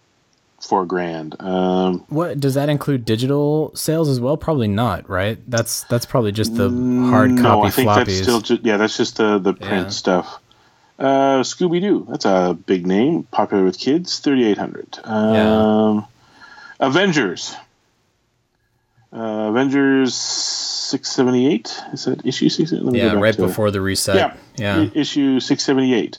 Speaker 4: four grand. Um,
Speaker 3: What does that include? Digital sales as well? Probably not, right? That's that's probably just the hard
Speaker 4: no,
Speaker 3: copy
Speaker 4: I think
Speaker 3: floppies.
Speaker 4: that's still just yeah, that's just the the print
Speaker 3: Yeah.
Speaker 4: stuff. Uh, Scooby Doo. That's a big name, popular with kids. Thirty eight hundred. Um, Avengers. Uh, Avengers six seventy eight. Is that issue six? Let me go
Speaker 3: Yeah, right before the reset.
Speaker 4: Yeah,
Speaker 3: Yeah.
Speaker 4: I- issue six seventy eight.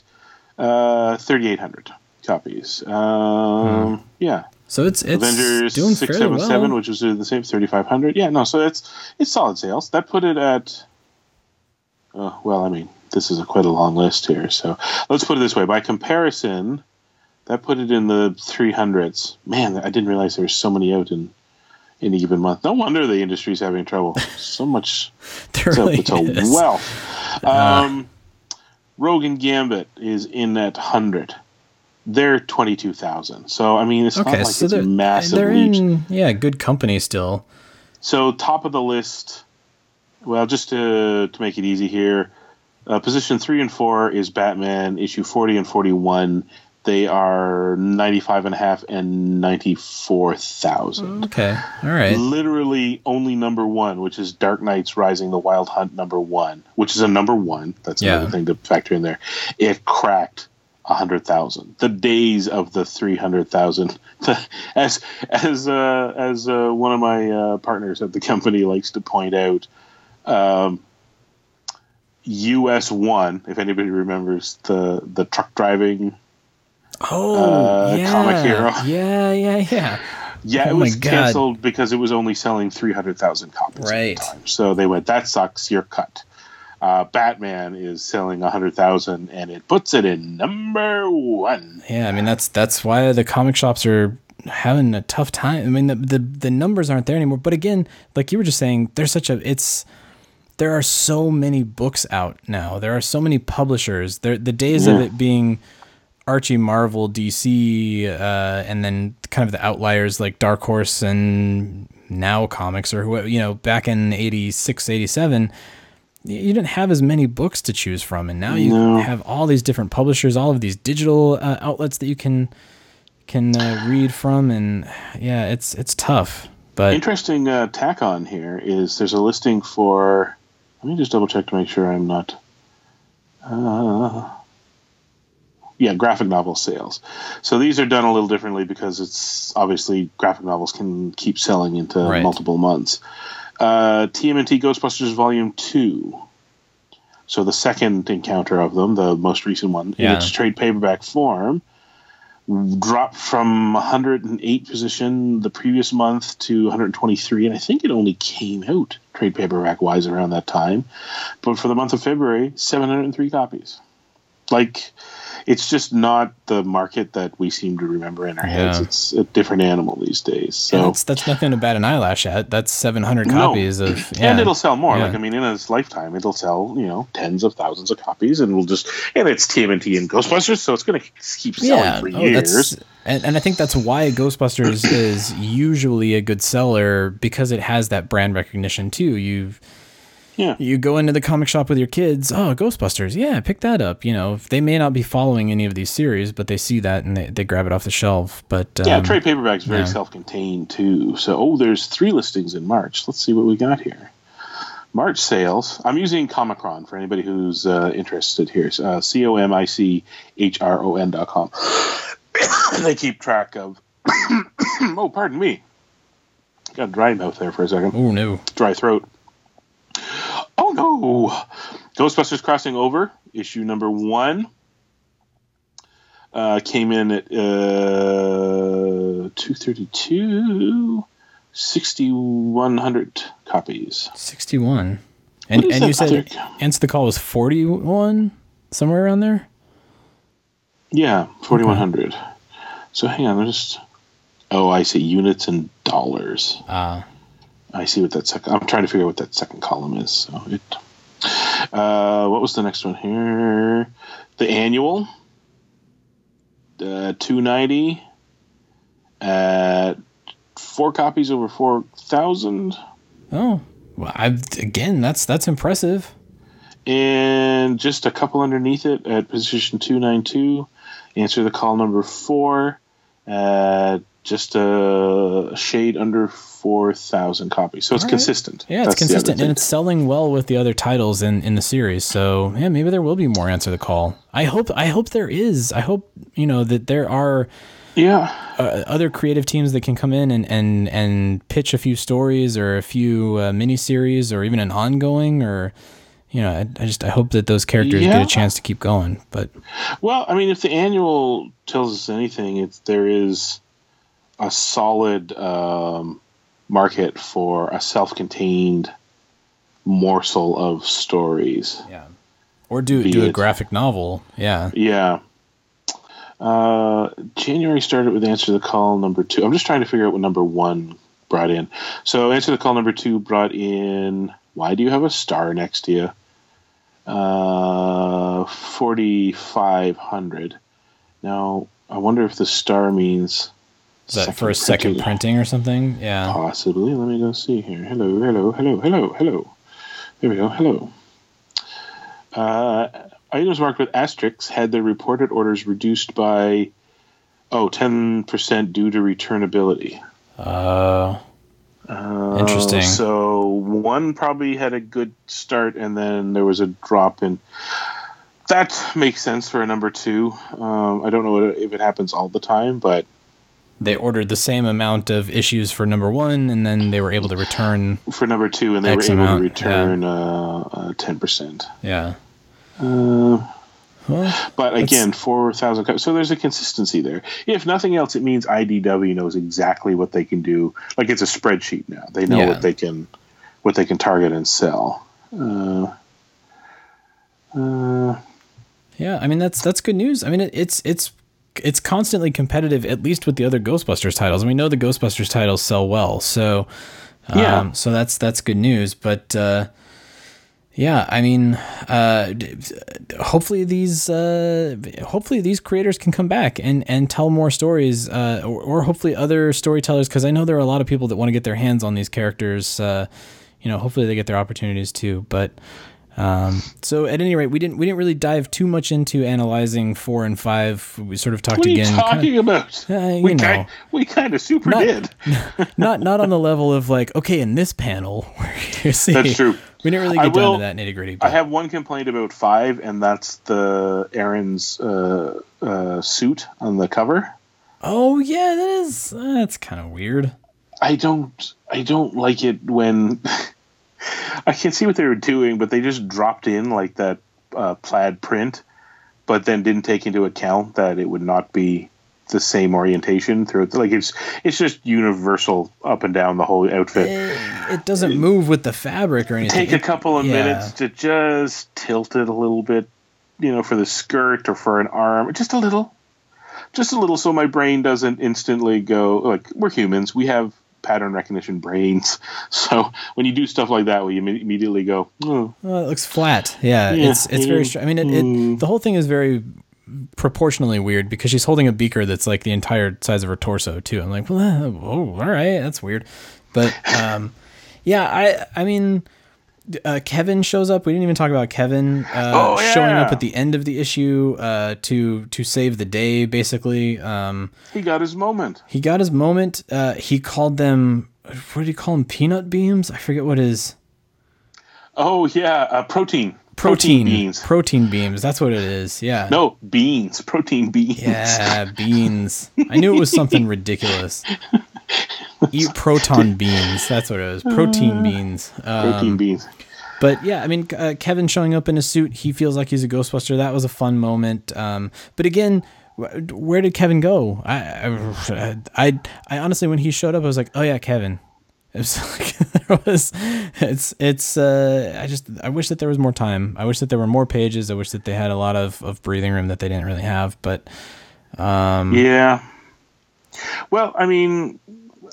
Speaker 4: Uh, thirty eight hundred copies. Um, Yeah.
Speaker 3: So it's it's
Speaker 4: Avengers
Speaker 3: doing
Speaker 4: six seven seven, which was the same thirty five hundred. Yeah, no, so it's it's solid sales. That put it at. Uh, well, I mean, this is a quite a long list here, so let's put it this way: by comparison, that put it in the three hundreds. Man, I didn't realize there were so many out in in a given month. No wonder the industry's having trouble. So much.
Speaker 3: There really
Speaker 4: it's a
Speaker 3: is.
Speaker 4: wealth. Um, Rogue and Gambit is in that hundred. They're twenty two thousand. So I mean, it's
Speaker 3: Okay,
Speaker 4: not like
Speaker 3: so
Speaker 4: it's
Speaker 3: they're,
Speaker 4: a massive
Speaker 3: they're in yeah good company still.
Speaker 4: So top of the list. Well, just to to make it easy here, uh, position three and four is Batman issue forty and forty one. They are ninety five and a half and ninety four thousand.
Speaker 3: Okay, all right.
Speaker 4: Literally only number one, which is Dark Knights Rising: The Wild Hunt number one, which is a number one. That's
Speaker 3: Yeah.
Speaker 4: another thing to factor in there. It cracked a hundred thousand. The days of the three hundred thousand, as as uh, as uh, one of my uh, partners at the company likes to point out. Um, US one, if anybody remembers the the truck driving
Speaker 3: Oh,
Speaker 4: uh,
Speaker 3: yeah.
Speaker 4: comic hero.
Speaker 3: Yeah, yeah, yeah.
Speaker 4: Yeah,
Speaker 3: Oh
Speaker 4: it was canceled because it was only selling 300,000 copies.
Speaker 3: Right.
Speaker 4: So they went, that sucks, you're cut. Uh, Batman is selling 100,000 and it puts it in number one.
Speaker 3: Yeah, I mean that's that's why the comic shops are having a tough time. I mean the the, the numbers aren't there anymore. But again, like you were just saying, there's such a it's there are so many books out now. There are so many publishers. There the days of it being Archie, Marvel, DC, uh, and then kind of the outliers like Dark Horse and Now Comics or whoever, you know, back in 86, 87, y- you didn't have as many books to choose from. And now you
Speaker 4: No.
Speaker 3: have all these different publishers, all of these digital uh, outlets that you can can uh, read from. And yeah, it's it's tough. But
Speaker 4: Interesting uh, tack on here is there's a listing for. Let me just double check to make sure I'm not. Uh, yeah, graphic novel sales. So these are done a little differently because it's obviously graphic novels can keep selling into
Speaker 3: Right.
Speaker 4: multiple months. Uh, TMNT Ghostbusters Volume 2. So the second encounter of them, the most recent one, in its trade paperback form, dropped from 108 position the previous month to 123 and i think it only came out trade paperback wise around that time. But for the month of february 703 copies. Like it's just not the market that we seem to remember in our heads
Speaker 3: Yeah.
Speaker 4: it's a different animal these days
Speaker 3: yeah,
Speaker 4: so
Speaker 3: that's that's nothing to bat an eyelash at. That's 700
Speaker 4: No.
Speaker 3: copies of yeah.
Speaker 4: and it'll sell more
Speaker 3: Yeah.
Speaker 4: like i mean in its lifetime it'll sell you know tens of thousands of copies and we'll just and it's tmnt and ghostbusters so it's going to keep selling for
Speaker 3: oh,
Speaker 4: years
Speaker 3: and, and I think that's why Ghostbusters is usually a good seller because it has that brand recognition too. You
Speaker 4: yeah.
Speaker 3: you go into the comic shop with your kids. Oh, Ghostbusters, yeah, pick that up. You know, they may not be following any of these series, but they see that and they, they grab it off the shelf. But
Speaker 4: yeah,
Speaker 3: um,
Speaker 4: trade paperback's very
Speaker 3: yeah.
Speaker 4: self-contained too. So, oh, there's three listings in March. Let's see what we got here. March sales. I'm using Comichron for anybody who's uh, interested here. Uh, C O M I C H R O N dot com. they keep track of. oh, pardon me. Got a dry mouth there for a second.
Speaker 3: Oh no,
Speaker 4: dry throat. Oh no! Ghostbusters Crossing Over, issue number one, uh, came in at uh, 232, 6,100 copies.
Speaker 3: 61. And and you said
Speaker 4: other-
Speaker 3: Answer the Call was 41 somewhere around there.
Speaker 4: Yeah, 4,100. So hang on, just. Oh, I see. Units and dollars.
Speaker 3: Ah.
Speaker 4: I see what that second. I'm trying to figure out what that second column is. So it. Uh, what was the next one here? The annual. Uh, 290 at four copies over 4,000.
Speaker 3: Oh, well, I again, that's that's impressive.
Speaker 4: And just a couple underneath it at position 292. Answer the call number four at just a shade under four thousand copies. So it's
Speaker 3: right.
Speaker 4: consistent.
Speaker 3: Yeah, it's
Speaker 4: That's
Speaker 3: consistent and it's selling well with the other titles in, in the series. So yeah, maybe there will be more answer the call. I hope I hope there is. I hope you know that there are
Speaker 4: yeah
Speaker 3: uh, other creative teams that can come in and and and pitch a few stories or a few uh, miniseries or even an ongoing or you know I, I just I hope that those characters
Speaker 4: Yeah.
Speaker 3: get a chance to keep going. But
Speaker 4: Well, I mean, if the annual tells us anything, it's there is a solid um, market for a self-contained morsel of stories.
Speaker 3: Yeah. or do
Speaker 4: Be
Speaker 3: do a graphic novel. Yeah.
Speaker 4: Yeah. Uh, January started with Answer the Call number two. I'm just trying to figure out what number one brought in. So Answer the Call number two brought in Why Do You Have a Star Next to You? Uh, 4,500. Now, I wonder if the star means.
Speaker 3: Is that for a second
Speaker 4: printing.
Speaker 3: printing or something? Yeah.
Speaker 4: Possibly. Let me go see here. Hello, hello, hello, hello, hello. There we go. Hello. Uh, items marked with asterisks had their reported orders reduced by, oh, 10% due to returnability.
Speaker 3: Uh,
Speaker 4: Uh,
Speaker 3: Interesting.
Speaker 4: So one probably had a good start, and then there was a drop in. That makes sense for a number two. Um, I don't know if it happens all the time, but
Speaker 3: they ordered the same amount of issues for number one, and then they were able to return.
Speaker 4: for number two, and they
Speaker 3: X
Speaker 4: were able
Speaker 3: amount,
Speaker 4: to return uh, ten percent.
Speaker 3: Yeah.
Speaker 4: Uh,
Speaker 3: Well,
Speaker 4: but again, four thousand. Co- so there's a consistency there. If nothing else, it means IDW knows exactly what they can do. Like it's a spreadsheet now. They know
Speaker 3: Yeah.
Speaker 4: what they can, what they can target and sell. Uh, uh,
Speaker 3: Yeah, I mean that's that's good news. I mean it, it's it's it's constantly competitive, at least with the other Ghostbusters titles. And we know the Ghostbusters titles sell well, so um,
Speaker 4: Yeah.
Speaker 3: so that's that's good news. But uh, yeah, I mean, uh, hopefully these uh, hopefully these creators can come back and and tell more stories, uh, or, or hopefully other storytellers, because I know there are a lot of people that want to get their hands on these characters. Uh, you know, hopefully they get their opportunities too. But um, so at any rate, we didn't we didn't really dive too much into analyzing four and five. We sort of talked
Speaker 4: what are
Speaker 3: again.
Speaker 4: you
Speaker 3: kinda-
Speaker 4: talking about?
Speaker 3: Uh, you
Speaker 4: we
Speaker 3: know.
Speaker 4: kind we kind of super
Speaker 3: Not-
Speaker 4: did.
Speaker 3: not not on the level of like okay in this panel where you see
Speaker 4: That's true.
Speaker 3: we didn't really
Speaker 4: I
Speaker 3: get down to that nitty gritty
Speaker 4: I have one complaint about five, and that's the Erin's uh, uh, suit on the cover.
Speaker 3: oh yeah that is that's kind of weird
Speaker 4: I don't I don't like it when I can't see what they were doing, but they just dropped in like that uh, plaid print, but then didn't take into account that it would not be the same orientation throughout. Like it's it's just universal up and down the whole outfit.
Speaker 3: it doesn't move with the fabric or anything
Speaker 4: Take a couple of
Speaker 3: yeah.
Speaker 4: minutes to just tilt it a little bit, you know, for the skirt or for an arm, just a little, just a little, so my brain doesn't instantly go like we're humans, we have pattern recognition brains, so when you do stuff like that, we imme- immediately go, oh,
Speaker 3: well, it looks flat. Yeah,
Speaker 4: Yeah,
Speaker 3: it's it's very
Speaker 4: mm,
Speaker 3: str- i mean it, it the whole thing is very proportionally weird because she's holding a beaker that's like the entire size of her torso too. I'm like well oh all right that's weird. But um yeah i i mean uh, Kevin shows up. We didn't even talk about Kevin uh,
Speaker 4: Oh,
Speaker 3: showing up at the end of the issue uh, to to save the day. Basically, um,
Speaker 4: he got his moment.
Speaker 3: he got his moment. Uh, he called them. What did he call them? Peanut beams. I forget what his
Speaker 4: Oh yeah, uh, protein,
Speaker 3: protein
Speaker 4: beans.
Speaker 3: Protein beams. That's what it is. Yeah.
Speaker 4: No beans, protein beans.
Speaker 3: Yeah, beans. I knew it was something ridiculous. Eat proton beans. That's what it was. Protein beans. Um,
Speaker 4: protein beans.
Speaker 3: But yeah, I mean, uh, Kevin showing up in a suit, he feels like he's a Ghostbuster. That was a fun moment. Um, but again, where did Kevin go? I, I, I, I honestly, when he showed up, I was like, oh yeah, Kevin. It was like, there was, it's, it's, uh, I just, I wish that there was more time. I wish that there were more pages. I wish that they had a lot of, of breathing room that they didn't really have. But, um,
Speaker 4: Yeah. Well, I mean,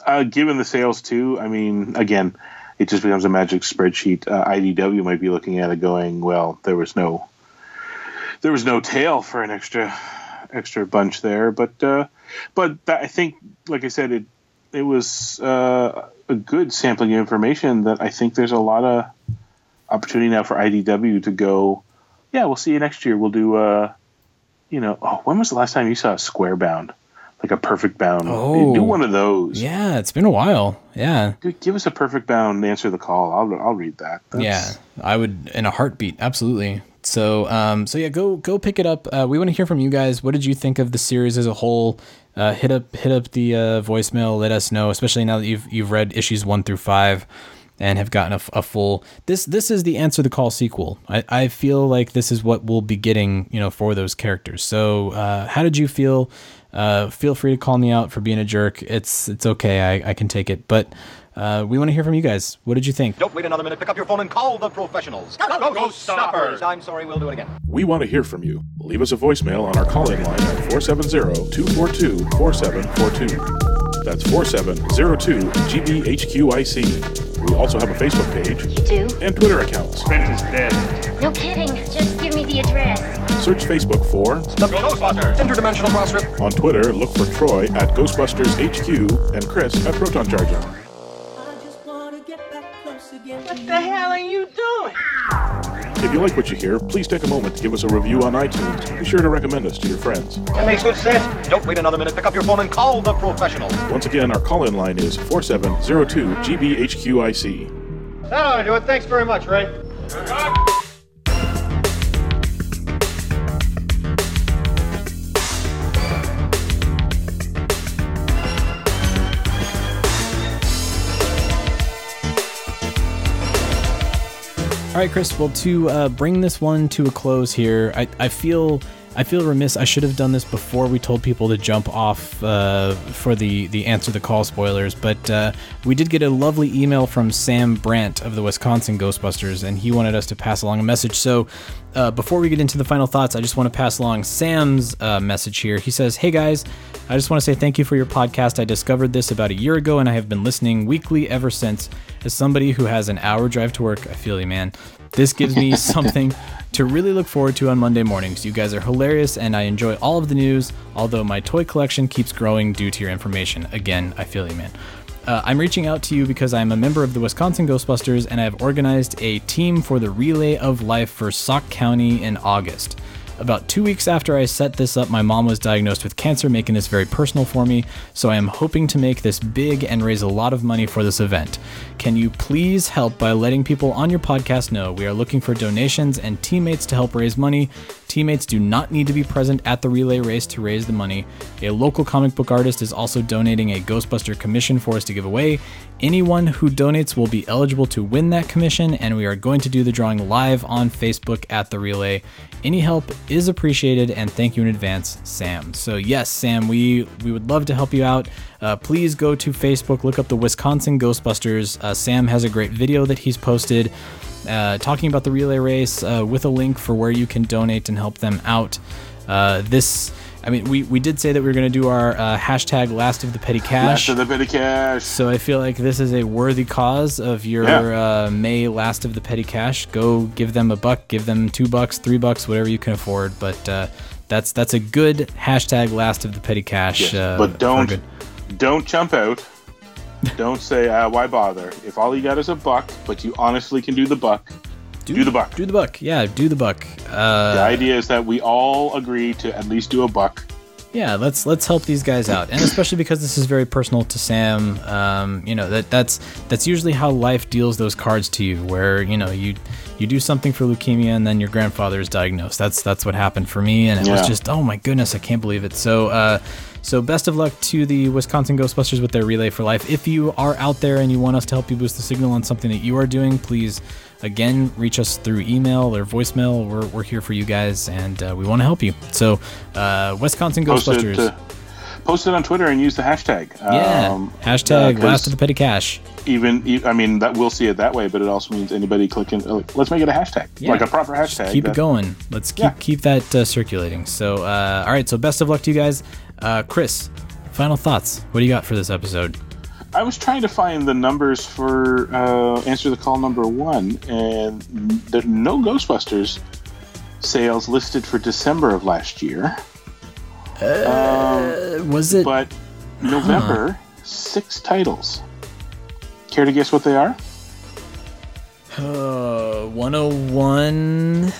Speaker 4: uh, given the sales too, I mean, again, it just becomes a magic spreadsheet. Uh, IDW might be looking at it, going, "Well, there was no, there was no tail for an extra, extra bunch there." But, uh, but that, I think, like I said, it it was uh, a good sampling of information that I think there's a lot of opportunity now for IDW to go. Yeah, we'll see you next year. We'll do. Uh, you know, oh, when was the last time you saw a square bound? Like a perfect bound.
Speaker 3: Oh.
Speaker 4: do one of those.
Speaker 3: Yeah, it's been a while. Yeah.
Speaker 4: G- Give us a perfect bound. Answer the call. I'll I'll read that. That's-
Speaker 3: Yeah, I would in a heartbeat. Absolutely. So, um, so yeah, go go pick it up. Uh, we want to hear from you guys. What did you think of the series as a whole? Uh, hit up hit up the uh, voicemail. Let us know, especially now that you've you've read issues one through five and have gotten a full. This this is the answer the call sequel. I, I feel like this is what we'll be getting, you know, for those characters. So, uh, how did you feel? Uh, feel free to call me out for being a jerk. It's it's okay. I, I can take it. But uh, we want to hear from you guys. What did you think?
Speaker 12: Don't wait another minute. Pick up your phone and call the professionals. Ghost Stoppers. I'm sorry, we'll do it again.
Speaker 13: We want to hear from you. Leave us a voicemail on our call-in line at 470-242-4742. That's 4702-GBHQIC. We also have a Facebook page
Speaker 14: do?
Speaker 13: and Twitter accounts.
Speaker 7: Spence is dead.
Speaker 14: No kidding. Just give me the address.
Speaker 13: Search Facebook for
Speaker 12: The Ghostbusters. Interdimensional crossrip.
Speaker 13: On Twitter, look for Troy at Ghostbusters HQ and Chris at Proton Charger. I just wanna get back close again.
Speaker 2: What the hell are you doing?
Speaker 13: If you like what you hear, please take a moment to give us a review on iTunes. Be sure to recommend us to your friends.
Speaker 12: That makes good sense. Don't wait another minute. Pick up your phone and call the professionals.
Speaker 13: Once again, our call-in line is 4702-GBHQIC.
Speaker 12: That ought to do it. Thanks very much, Ray.
Speaker 3: All right, Chris. Well, to uh, bring this one to a close here, I, I feel I feel remiss. I should have done this before we told people to jump off uh, for the the answer the call spoilers. But uh, we did get a lovely email from Sam Brandt of the Wisconsin Ghostbusters, and he wanted us to pass along a message. So uh, before we get into the final thoughts, I just want to pass along Sam's uh, message here. He says, "Hey guys, I just want to say thank you for your podcast. I discovered this about a year ago, and I have been listening weekly ever since. As somebody who has an hour drive to work, I feel you, man. This gives me something to really look forward to on Monday mornings. You guys are hilarious, and I enjoy all of the news. Although my toy collection keeps growing due to your information. Again, I feel you, man." Uh, I'm reaching out to you because I'm a member of the Wisconsin Ghostbusters and I have organized a team for the Relay of Life for Sauk County in August. About two weeks after I set this up, my mom was diagnosed with cancer, making this very personal for me. So I am hoping to make this big and raise a lot of money for this event. Can you please help by letting people on your podcast know we are looking for donations and teammates to help raise money? Teammates do not need to be present at the relay race to raise the money. A local comic book artist is also donating a Ghostbuster commission for us to give away. Anyone who donates will be eligible to win that commission, and we are going to do the drawing live on Facebook at the relay. Any help is appreciated, and thank you in advance, Sam. So yes, Sam, we we would love to help you out. Uh, please go to Facebook, look up the Wisconsin Ghostbusters. Uh, Sam has a great video that he's posted uh, talking about the relay race uh, with a link for where you can donate and help them out. Uh, this, I mean, we, we did say that we were going to do our uh, hashtag last of the petty cash.
Speaker 4: Last of the petty cash.
Speaker 3: So I feel like this is a worthy cause of your
Speaker 4: Yeah.
Speaker 3: uh, May last of the petty cash. Go give them a buck, give them two bucks, three bucks, whatever you can afford. But uh, that's that's a good hashtag last of the petty cash.
Speaker 4: Yes,
Speaker 3: uh,
Speaker 4: but don't don't jump out. Don't say uh, why bother. If all you got is a buck, but you honestly can do the buck, do, the buck.
Speaker 3: Do the buck. Yeah, do the buck. Uh,
Speaker 4: the idea is that we all agree to at least do a buck.
Speaker 3: yeah let's let's help these guys out and especially because this is very personal to sam um, you know that that's that's usually how life deals those cards to you where you know you you do something for leukemia and then your grandfather is diagnosed that's that's what happened for me and it was just oh my goodness i can't believe it so uh so best of luck to the Wisconsin Ghostbusters with their Relay for Life. If you are out there and you want us to help you boost the signal on something that you are doing, please again reach us through email or voicemail. We're, we're here for you guys and uh, we want to help you. So uh, Wisconsin
Speaker 4: Post it,
Speaker 3: Ghostbusters.
Speaker 4: uh, post it on Twitter and use the hashtag.
Speaker 3: Yeah.
Speaker 4: Um,
Speaker 3: Hashtag
Speaker 4: uh,
Speaker 3: last of the petty cash.
Speaker 4: Even, I mean, that we'll see it that way, but it also means anybody clicking. uh, Like, let's make it a hashtag,
Speaker 3: Yeah.
Speaker 4: like a proper
Speaker 3: Just
Speaker 4: hashtag.
Speaker 3: keep it going. Let's keep keep that uh, circulating. So, uh, all right. So, best of luck to you guys. Uh, Chris, final thoughts. What do you got for this episode?
Speaker 4: I was trying to find the numbers for uh, answer the call number one, and there are no Ghostbusters sales listed for December of last year.
Speaker 3: Uh, was it?
Speaker 4: But November, six titles. Care to guess what they are?
Speaker 3: Uh, 101.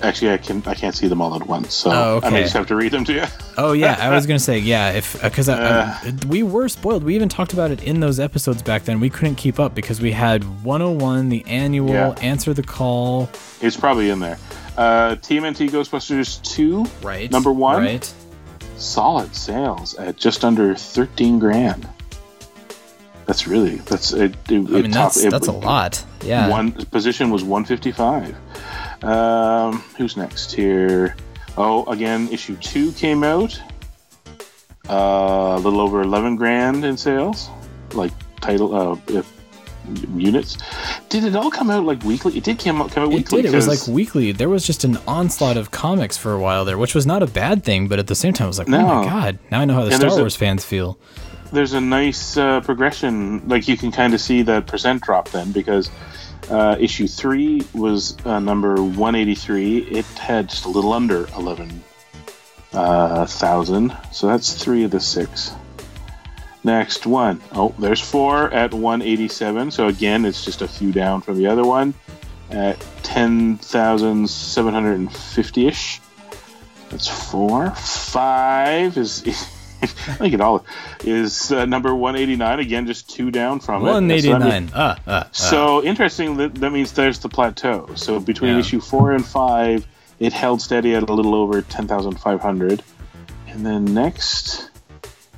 Speaker 4: Actually, I can I can't see them all at once, so
Speaker 3: Oh,
Speaker 4: I may just have to read them to you.
Speaker 3: Oh yeah, I was gonna say yeah. If because
Speaker 4: Uh.
Speaker 3: we were spoiled, we even talked about it in those episodes back then. We couldn't keep up because we had 101, the annual,
Speaker 4: Yeah.
Speaker 3: answer the call.
Speaker 4: It's probably in there. Uh, TMNT Ghostbusters 2,
Speaker 3: right?
Speaker 4: Number one,
Speaker 3: right.
Speaker 4: solid sales at just under 13 grand. That's really that's it. it
Speaker 3: I mean, that's that's a lot. Yeah.
Speaker 4: One position was 155. Um, who's next here? Oh, again, issue two came out. Uh, a little over 11 grand in sales, like title uh, if- units. Did it all come out like weekly? It did come out, come out
Speaker 3: It
Speaker 4: weekly.
Speaker 3: did. It was like weekly. There was just an onslaught of comics for a while there, which was not a bad thing. But at the same time, I was like, oh my god! Now I know how the
Speaker 4: And
Speaker 3: Star
Speaker 4: a-
Speaker 3: Wars fans feel.
Speaker 4: there's a nice uh, progression. Like you can kind of see that percent drop then because uh, issue three was uh, number 183. It had just a little under 11 uh. So that's three of the six. Next one. Oh, there's four at 187. So again, it's just a few down from the other one at 10,750 ish. That's four. Five is. I think it all is uh, number 189 again, just two down from it.
Speaker 3: One
Speaker 4: So
Speaker 3: eighty
Speaker 4: that means-
Speaker 3: Ah, ah, ah.
Speaker 4: So interesting. That, that means there's the plateau. So between
Speaker 3: Yeah.
Speaker 4: issue four and five, it held steady at a little over 10,500. And then next,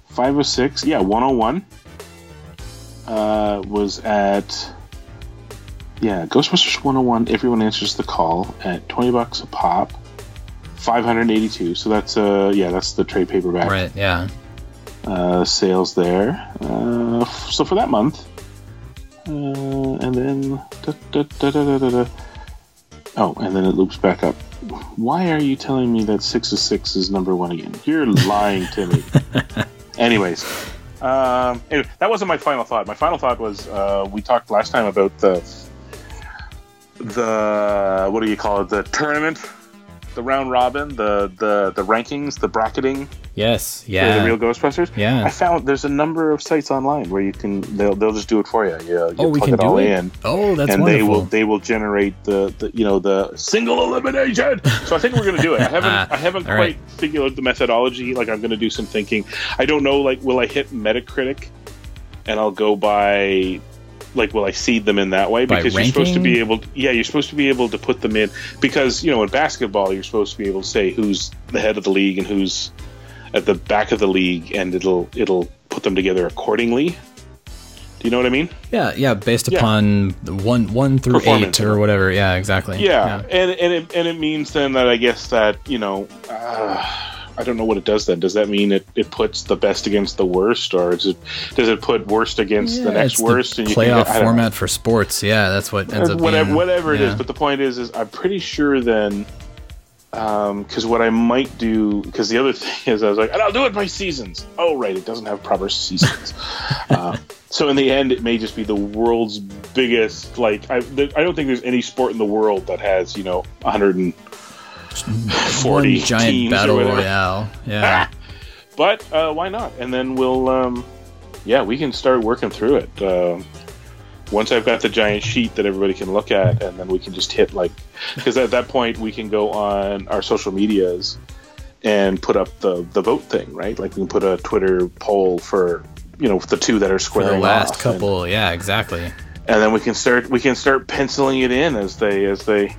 Speaker 4: 506, yeah, 101 uh, was at, yeah, Ghostbusters 101. Everyone answers the call at 20 bucks a pop. 582. So that's, uh, yeah, that's the trade paperback
Speaker 3: right. Yeah.
Speaker 4: uh, sales there. Uh, so for that month, uh, and then da, da, da. oh, and then it loops back up. Why are you telling me that six of six is number one again? You're lying to me. Anyways, um, anyway, that wasn't my final thought. My final thought was uh, we talked last time about the the what do you call it? The tournament, the round robin, the the the rankings, the bracketing
Speaker 3: Yes.
Speaker 4: for
Speaker 3: Yeah.
Speaker 4: the real Ghostbusters.
Speaker 3: Yeah.
Speaker 4: I found there's a number of sites online where you can they'll they'll just do it for you. You, you
Speaker 3: Oh, we can
Speaker 4: it
Speaker 3: do it?
Speaker 4: in.
Speaker 3: Oh, that's
Speaker 4: and they will they will generate the, the you know the single elimination. so I think we're gonna do it. I haven't I haven't quite
Speaker 3: right.
Speaker 4: figured out the methodology. Like I'm gonna do some thinking. I don't know. Like will I hit Metacritic and I'll go by like will I seed them in that way
Speaker 3: By
Speaker 4: because you're supposed to be able to, yeah you're supposed to be able to put them in because you know in basketball you're supposed to be able to say who's the head of the league and who's at the back of the league and it'll it'll put them together accordingly do you know what I mean
Speaker 3: Yeah. Yeah. Based upon the one one through eight or whatever. Yeah. Exactly.
Speaker 4: yeah, and and it, and it means then that I guess that you know uh, I don't know what it does then does that mean it, it puts the best against the worst or is it does it put worst against the next
Speaker 3: it's
Speaker 4: worst
Speaker 3: the
Speaker 4: and you
Speaker 3: playoff
Speaker 4: can, I don't know.
Speaker 3: format for sports. Yeah, that's what ends
Speaker 4: Uh,
Speaker 3: up
Speaker 4: whatever
Speaker 3: being,
Speaker 4: whatever it is.
Speaker 3: yeah.
Speaker 4: But the point is, is I'm pretty sure then, because what I might do, because the other thing is, I was like, and I'll do it by seasons. Oh, right, it doesn't have proper seasons. uh, so in the end, it may just be the world's biggest. Like, I, there, I don't think there's any sport in the world that has, you know, 140
Speaker 3: One giant battle royale. Yeah.
Speaker 4: But uh, why not? And then we'll, um, yeah, we can start working through it. Uh, once I've got the giant sheet that everybody can look at, and then we can just hit like, because at that point we can go on our social medias and put up the the vote thing, right? Like we can put a Twitter poll for you know the two that are squaring
Speaker 3: the last
Speaker 4: off, and-
Speaker 3: couple. yeah. Exactly.
Speaker 4: and, then we can start we can start penciling it in as they as they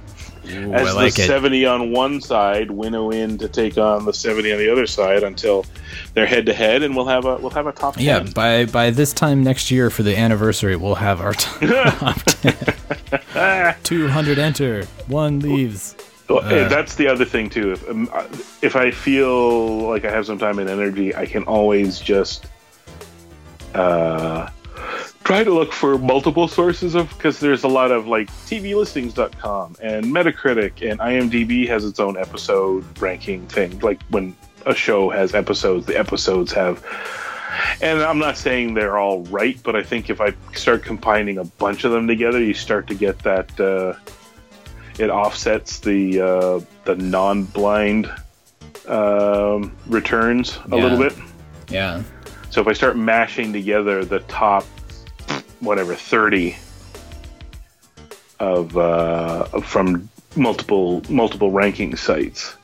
Speaker 3: Ooh,
Speaker 4: as
Speaker 3: like
Speaker 4: the
Speaker 3: it.
Speaker 4: 70 on one side winnow in to take on the 70 on the other side until they're head to head and we'll have a we'll have a top 10
Speaker 3: Yeah, by by this time next year for the anniversary, we'll have our top ten. Two hundred enter, one leaves.
Speaker 4: Well,
Speaker 3: Uh,
Speaker 4: that's the other thing too if um, if i feel like i have some time and energy i can always just uh try to look for multiple sources of because there's a lot of like tvlistings.com and metacritic and imdb has its own episode ranking thing like when a show has episodes the episodes have and i'm not saying they're all right but i think if i start combining a bunch of them together you start to get that uh, it offsets the uh, the non-blind um, returns a
Speaker 3: Yeah.
Speaker 4: little bit
Speaker 3: Yeah.
Speaker 4: so if I start mashing together the top, whatever, 30 of uh, from multiple multiple ranking sites.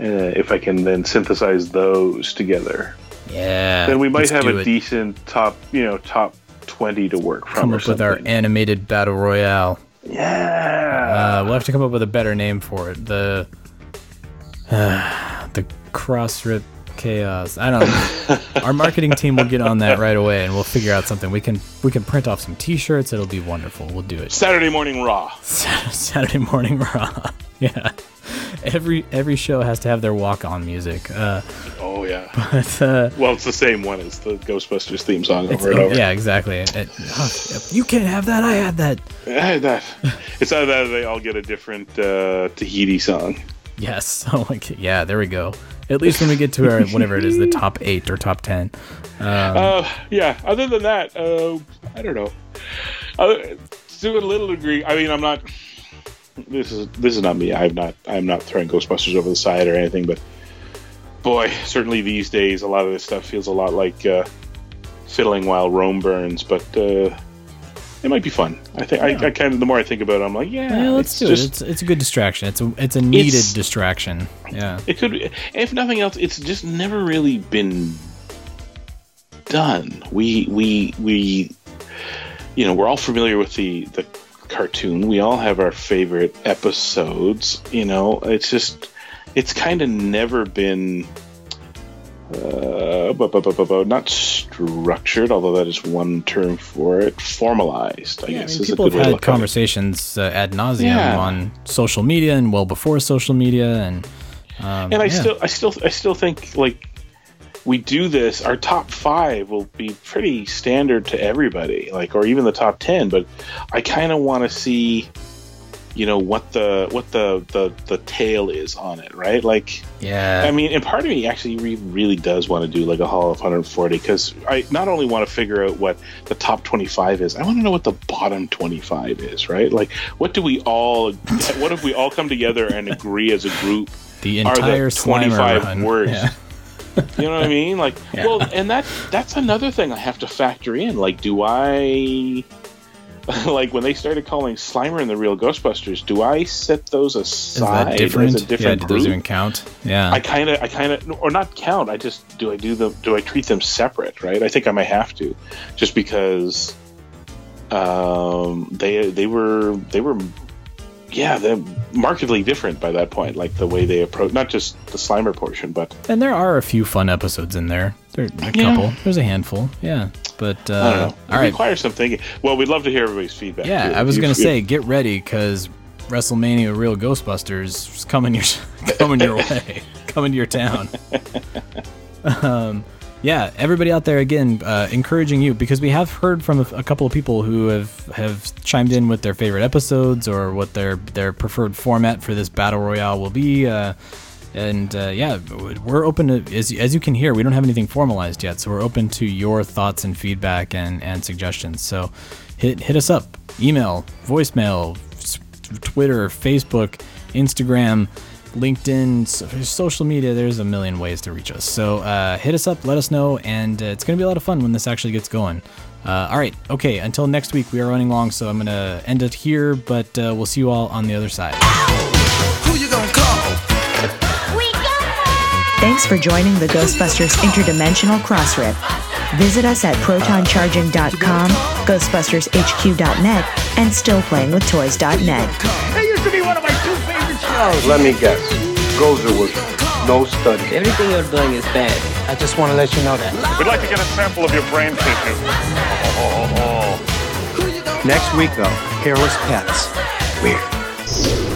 Speaker 4: Uh, if I can then synthesize those together,
Speaker 3: Yeah.
Speaker 4: then we might have a
Speaker 3: it.
Speaker 4: decent top, you know, top twenty to work from.
Speaker 3: come up with our animated battle royale.
Speaker 4: Yeah.
Speaker 3: Uh, we'll have to come up with a better name for it. The the cross rip chaos. I don't know. our marketing team will get on that right away, and we'll figure out something. We can we can print off some T-shirts. It'll be wonderful. We'll do it.
Speaker 4: Saturday Morning Raw.
Speaker 3: Saturday morning raw. yeah. Every every show has to have their walk on music. Uh,
Speaker 4: Oh yeah.
Speaker 3: but uh,
Speaker 4: Well, it's the same one as the Ghostbusters theme song over and over.
Speaker 3: yeah, exactly. It- oh, you can't have that. I had that.
Speaker 4: I had that. It's either that or they all get a different uh, Tahiti song.
Speaker 3: Yes. Oh my god. Yeah, there we go. At least when we get to our whatever it is, the top eight or top ten. Um,
Speaker 4: Uh, yeah. Other than that, uh, I don't know. Uh, to a little degree, I mean, I'm not. This is this is not me. I'm not. I'm not throwing Ghostbusters over the side or anything. But boy, certainly these days, a lot of this stuff feels a lot like uh, fiddling while Rome burns. But uh, it might be fun. I think. I, I kind of. The more I think about it, I'm like, yeah,
Speaker 3: yeah, let's
Speaker 4: it's
Speaker 3: do
Speaker 4: just,
Speaker 3: it. It's it's a good distraction. It's a it's a needed
Speaker 4: It's-
Speaker 3: distraction. Yeah.
Speaker 4: It could, be, if nothing else, it's just never really been done. We we we, you know, we're all familiar with the the cartoon. We all have our favorite episodes. You know, it's just it's kind of never been. Uh, bu- bu- bu- not structured, although that is one term for it. Formalized, I
Speaker 3: Yeah, I
Speaker 4: guess,
Speaker 3: mean,
Speaker 4: is a
Speaker 3: people
Speaker 4: good
Speaker 3: have had
Speaker 4: look at it.
Speaker 3: conversations uh, ad nauseum
Speaker 4: Yeah.
Speaker 3: on social media and well before social media, and um,
Speaker 4: and I
Speaker 3: yeah.
Speaker 4: still, I still, I still think like we do this. Our top five will be pretty standard to everybody, like or even the top ten. But I kind of want to see, you know, what the what the the the tail is on it, right? Like,
Speaker 3: yeah.
Speaker 4: I mean, and part of me actually re- really does want to do like a Hall of 140 because I not only want to figure out what the top 25 is, I want to know what the bottom 25 is, right? Like, what do we all, what if we all come together and agree as a group?
Speaker 3: The
Speaker 4: are
Speaker 3: entire
Speaker 4: the 25
Speaker 3: run.
Speaker 4: worst.
Speaker 3: Yeah.
Speaker 4: You know what I mean? Like,
Speaker 3: Yeah.
Speaker 4: well, and that that's another thing I have to factor in. Like, do I like when they started calling Slimer and the Real Ghostbusters? Do I set those
Speaker 3: Is
Speaker 4: aside
Speaker 3: that different?
Speaker 4: as a different
Speaker 3: yeah, do those even count? Yeah.
Speaker 4: I kind of, I kind of, or not count. I just do I do them? Do I treat them separate? Right? I think I might have to, just because um, they they were they were yeah they're markedly different by that point. Like the way they approach not just the Slimer portion, but
Speaker 3: and there are a few fun episodes in there. There a
Speaker 4: Yeah.
Speaker 3: couple. There's a handful. Yeah. But uh,
Speaker 4: I don't know. It
Speaker 3: all right.
Speaker 4: requires some thinking. Well, we'd love to hear everybody's feedback.
Speaker 3: Yeah,
Speaker 4: too.
Speaker 3: I was gonna say, get ready because WrestleMania Real Ghostbusters is coming your coming your way, coming to your town. um, yeah, everybody out there again, uh, encouraging you because we have heard from a, a couple of people who have have chimed in with their favorite episodes or what their their preferred format for this battle royale will be. Uh, and uh, yeah, we're open to as, as you can hear, we don't have anything formalized yet, so we're open to your thoughts and feedback and, and suggestions. So hit hit us up, email, voicemail, Twitter, Facebook, Instagram, LinkedIn, social media. There's a million ways to reach us. So uh, hit us up, let us know, and uh, it's gonna be a lot of fun when this actually gets going. Uh, all right, okay. Until next week, we are running long, so I'm gonna end it here. But uh, we'll see you all on the other side.
Speaker 15: Thanks for joining the Ghostbusters Interdimensional Crossrip. Visit us at protoncharging.com, ghostbustershq.net, and stillplayingwithtoys.net.
Speaker 2: That used to be one of my two favorite shows.
Speaker 5: Let me guess. Gozer was no study.
Speaker 16: Everything you're doing is bad. I just want to let you know that.
Speaker 13: We'd like to get a sample of your brain tissue.
Speaker 5: Next week, though, hairless pets. Weird.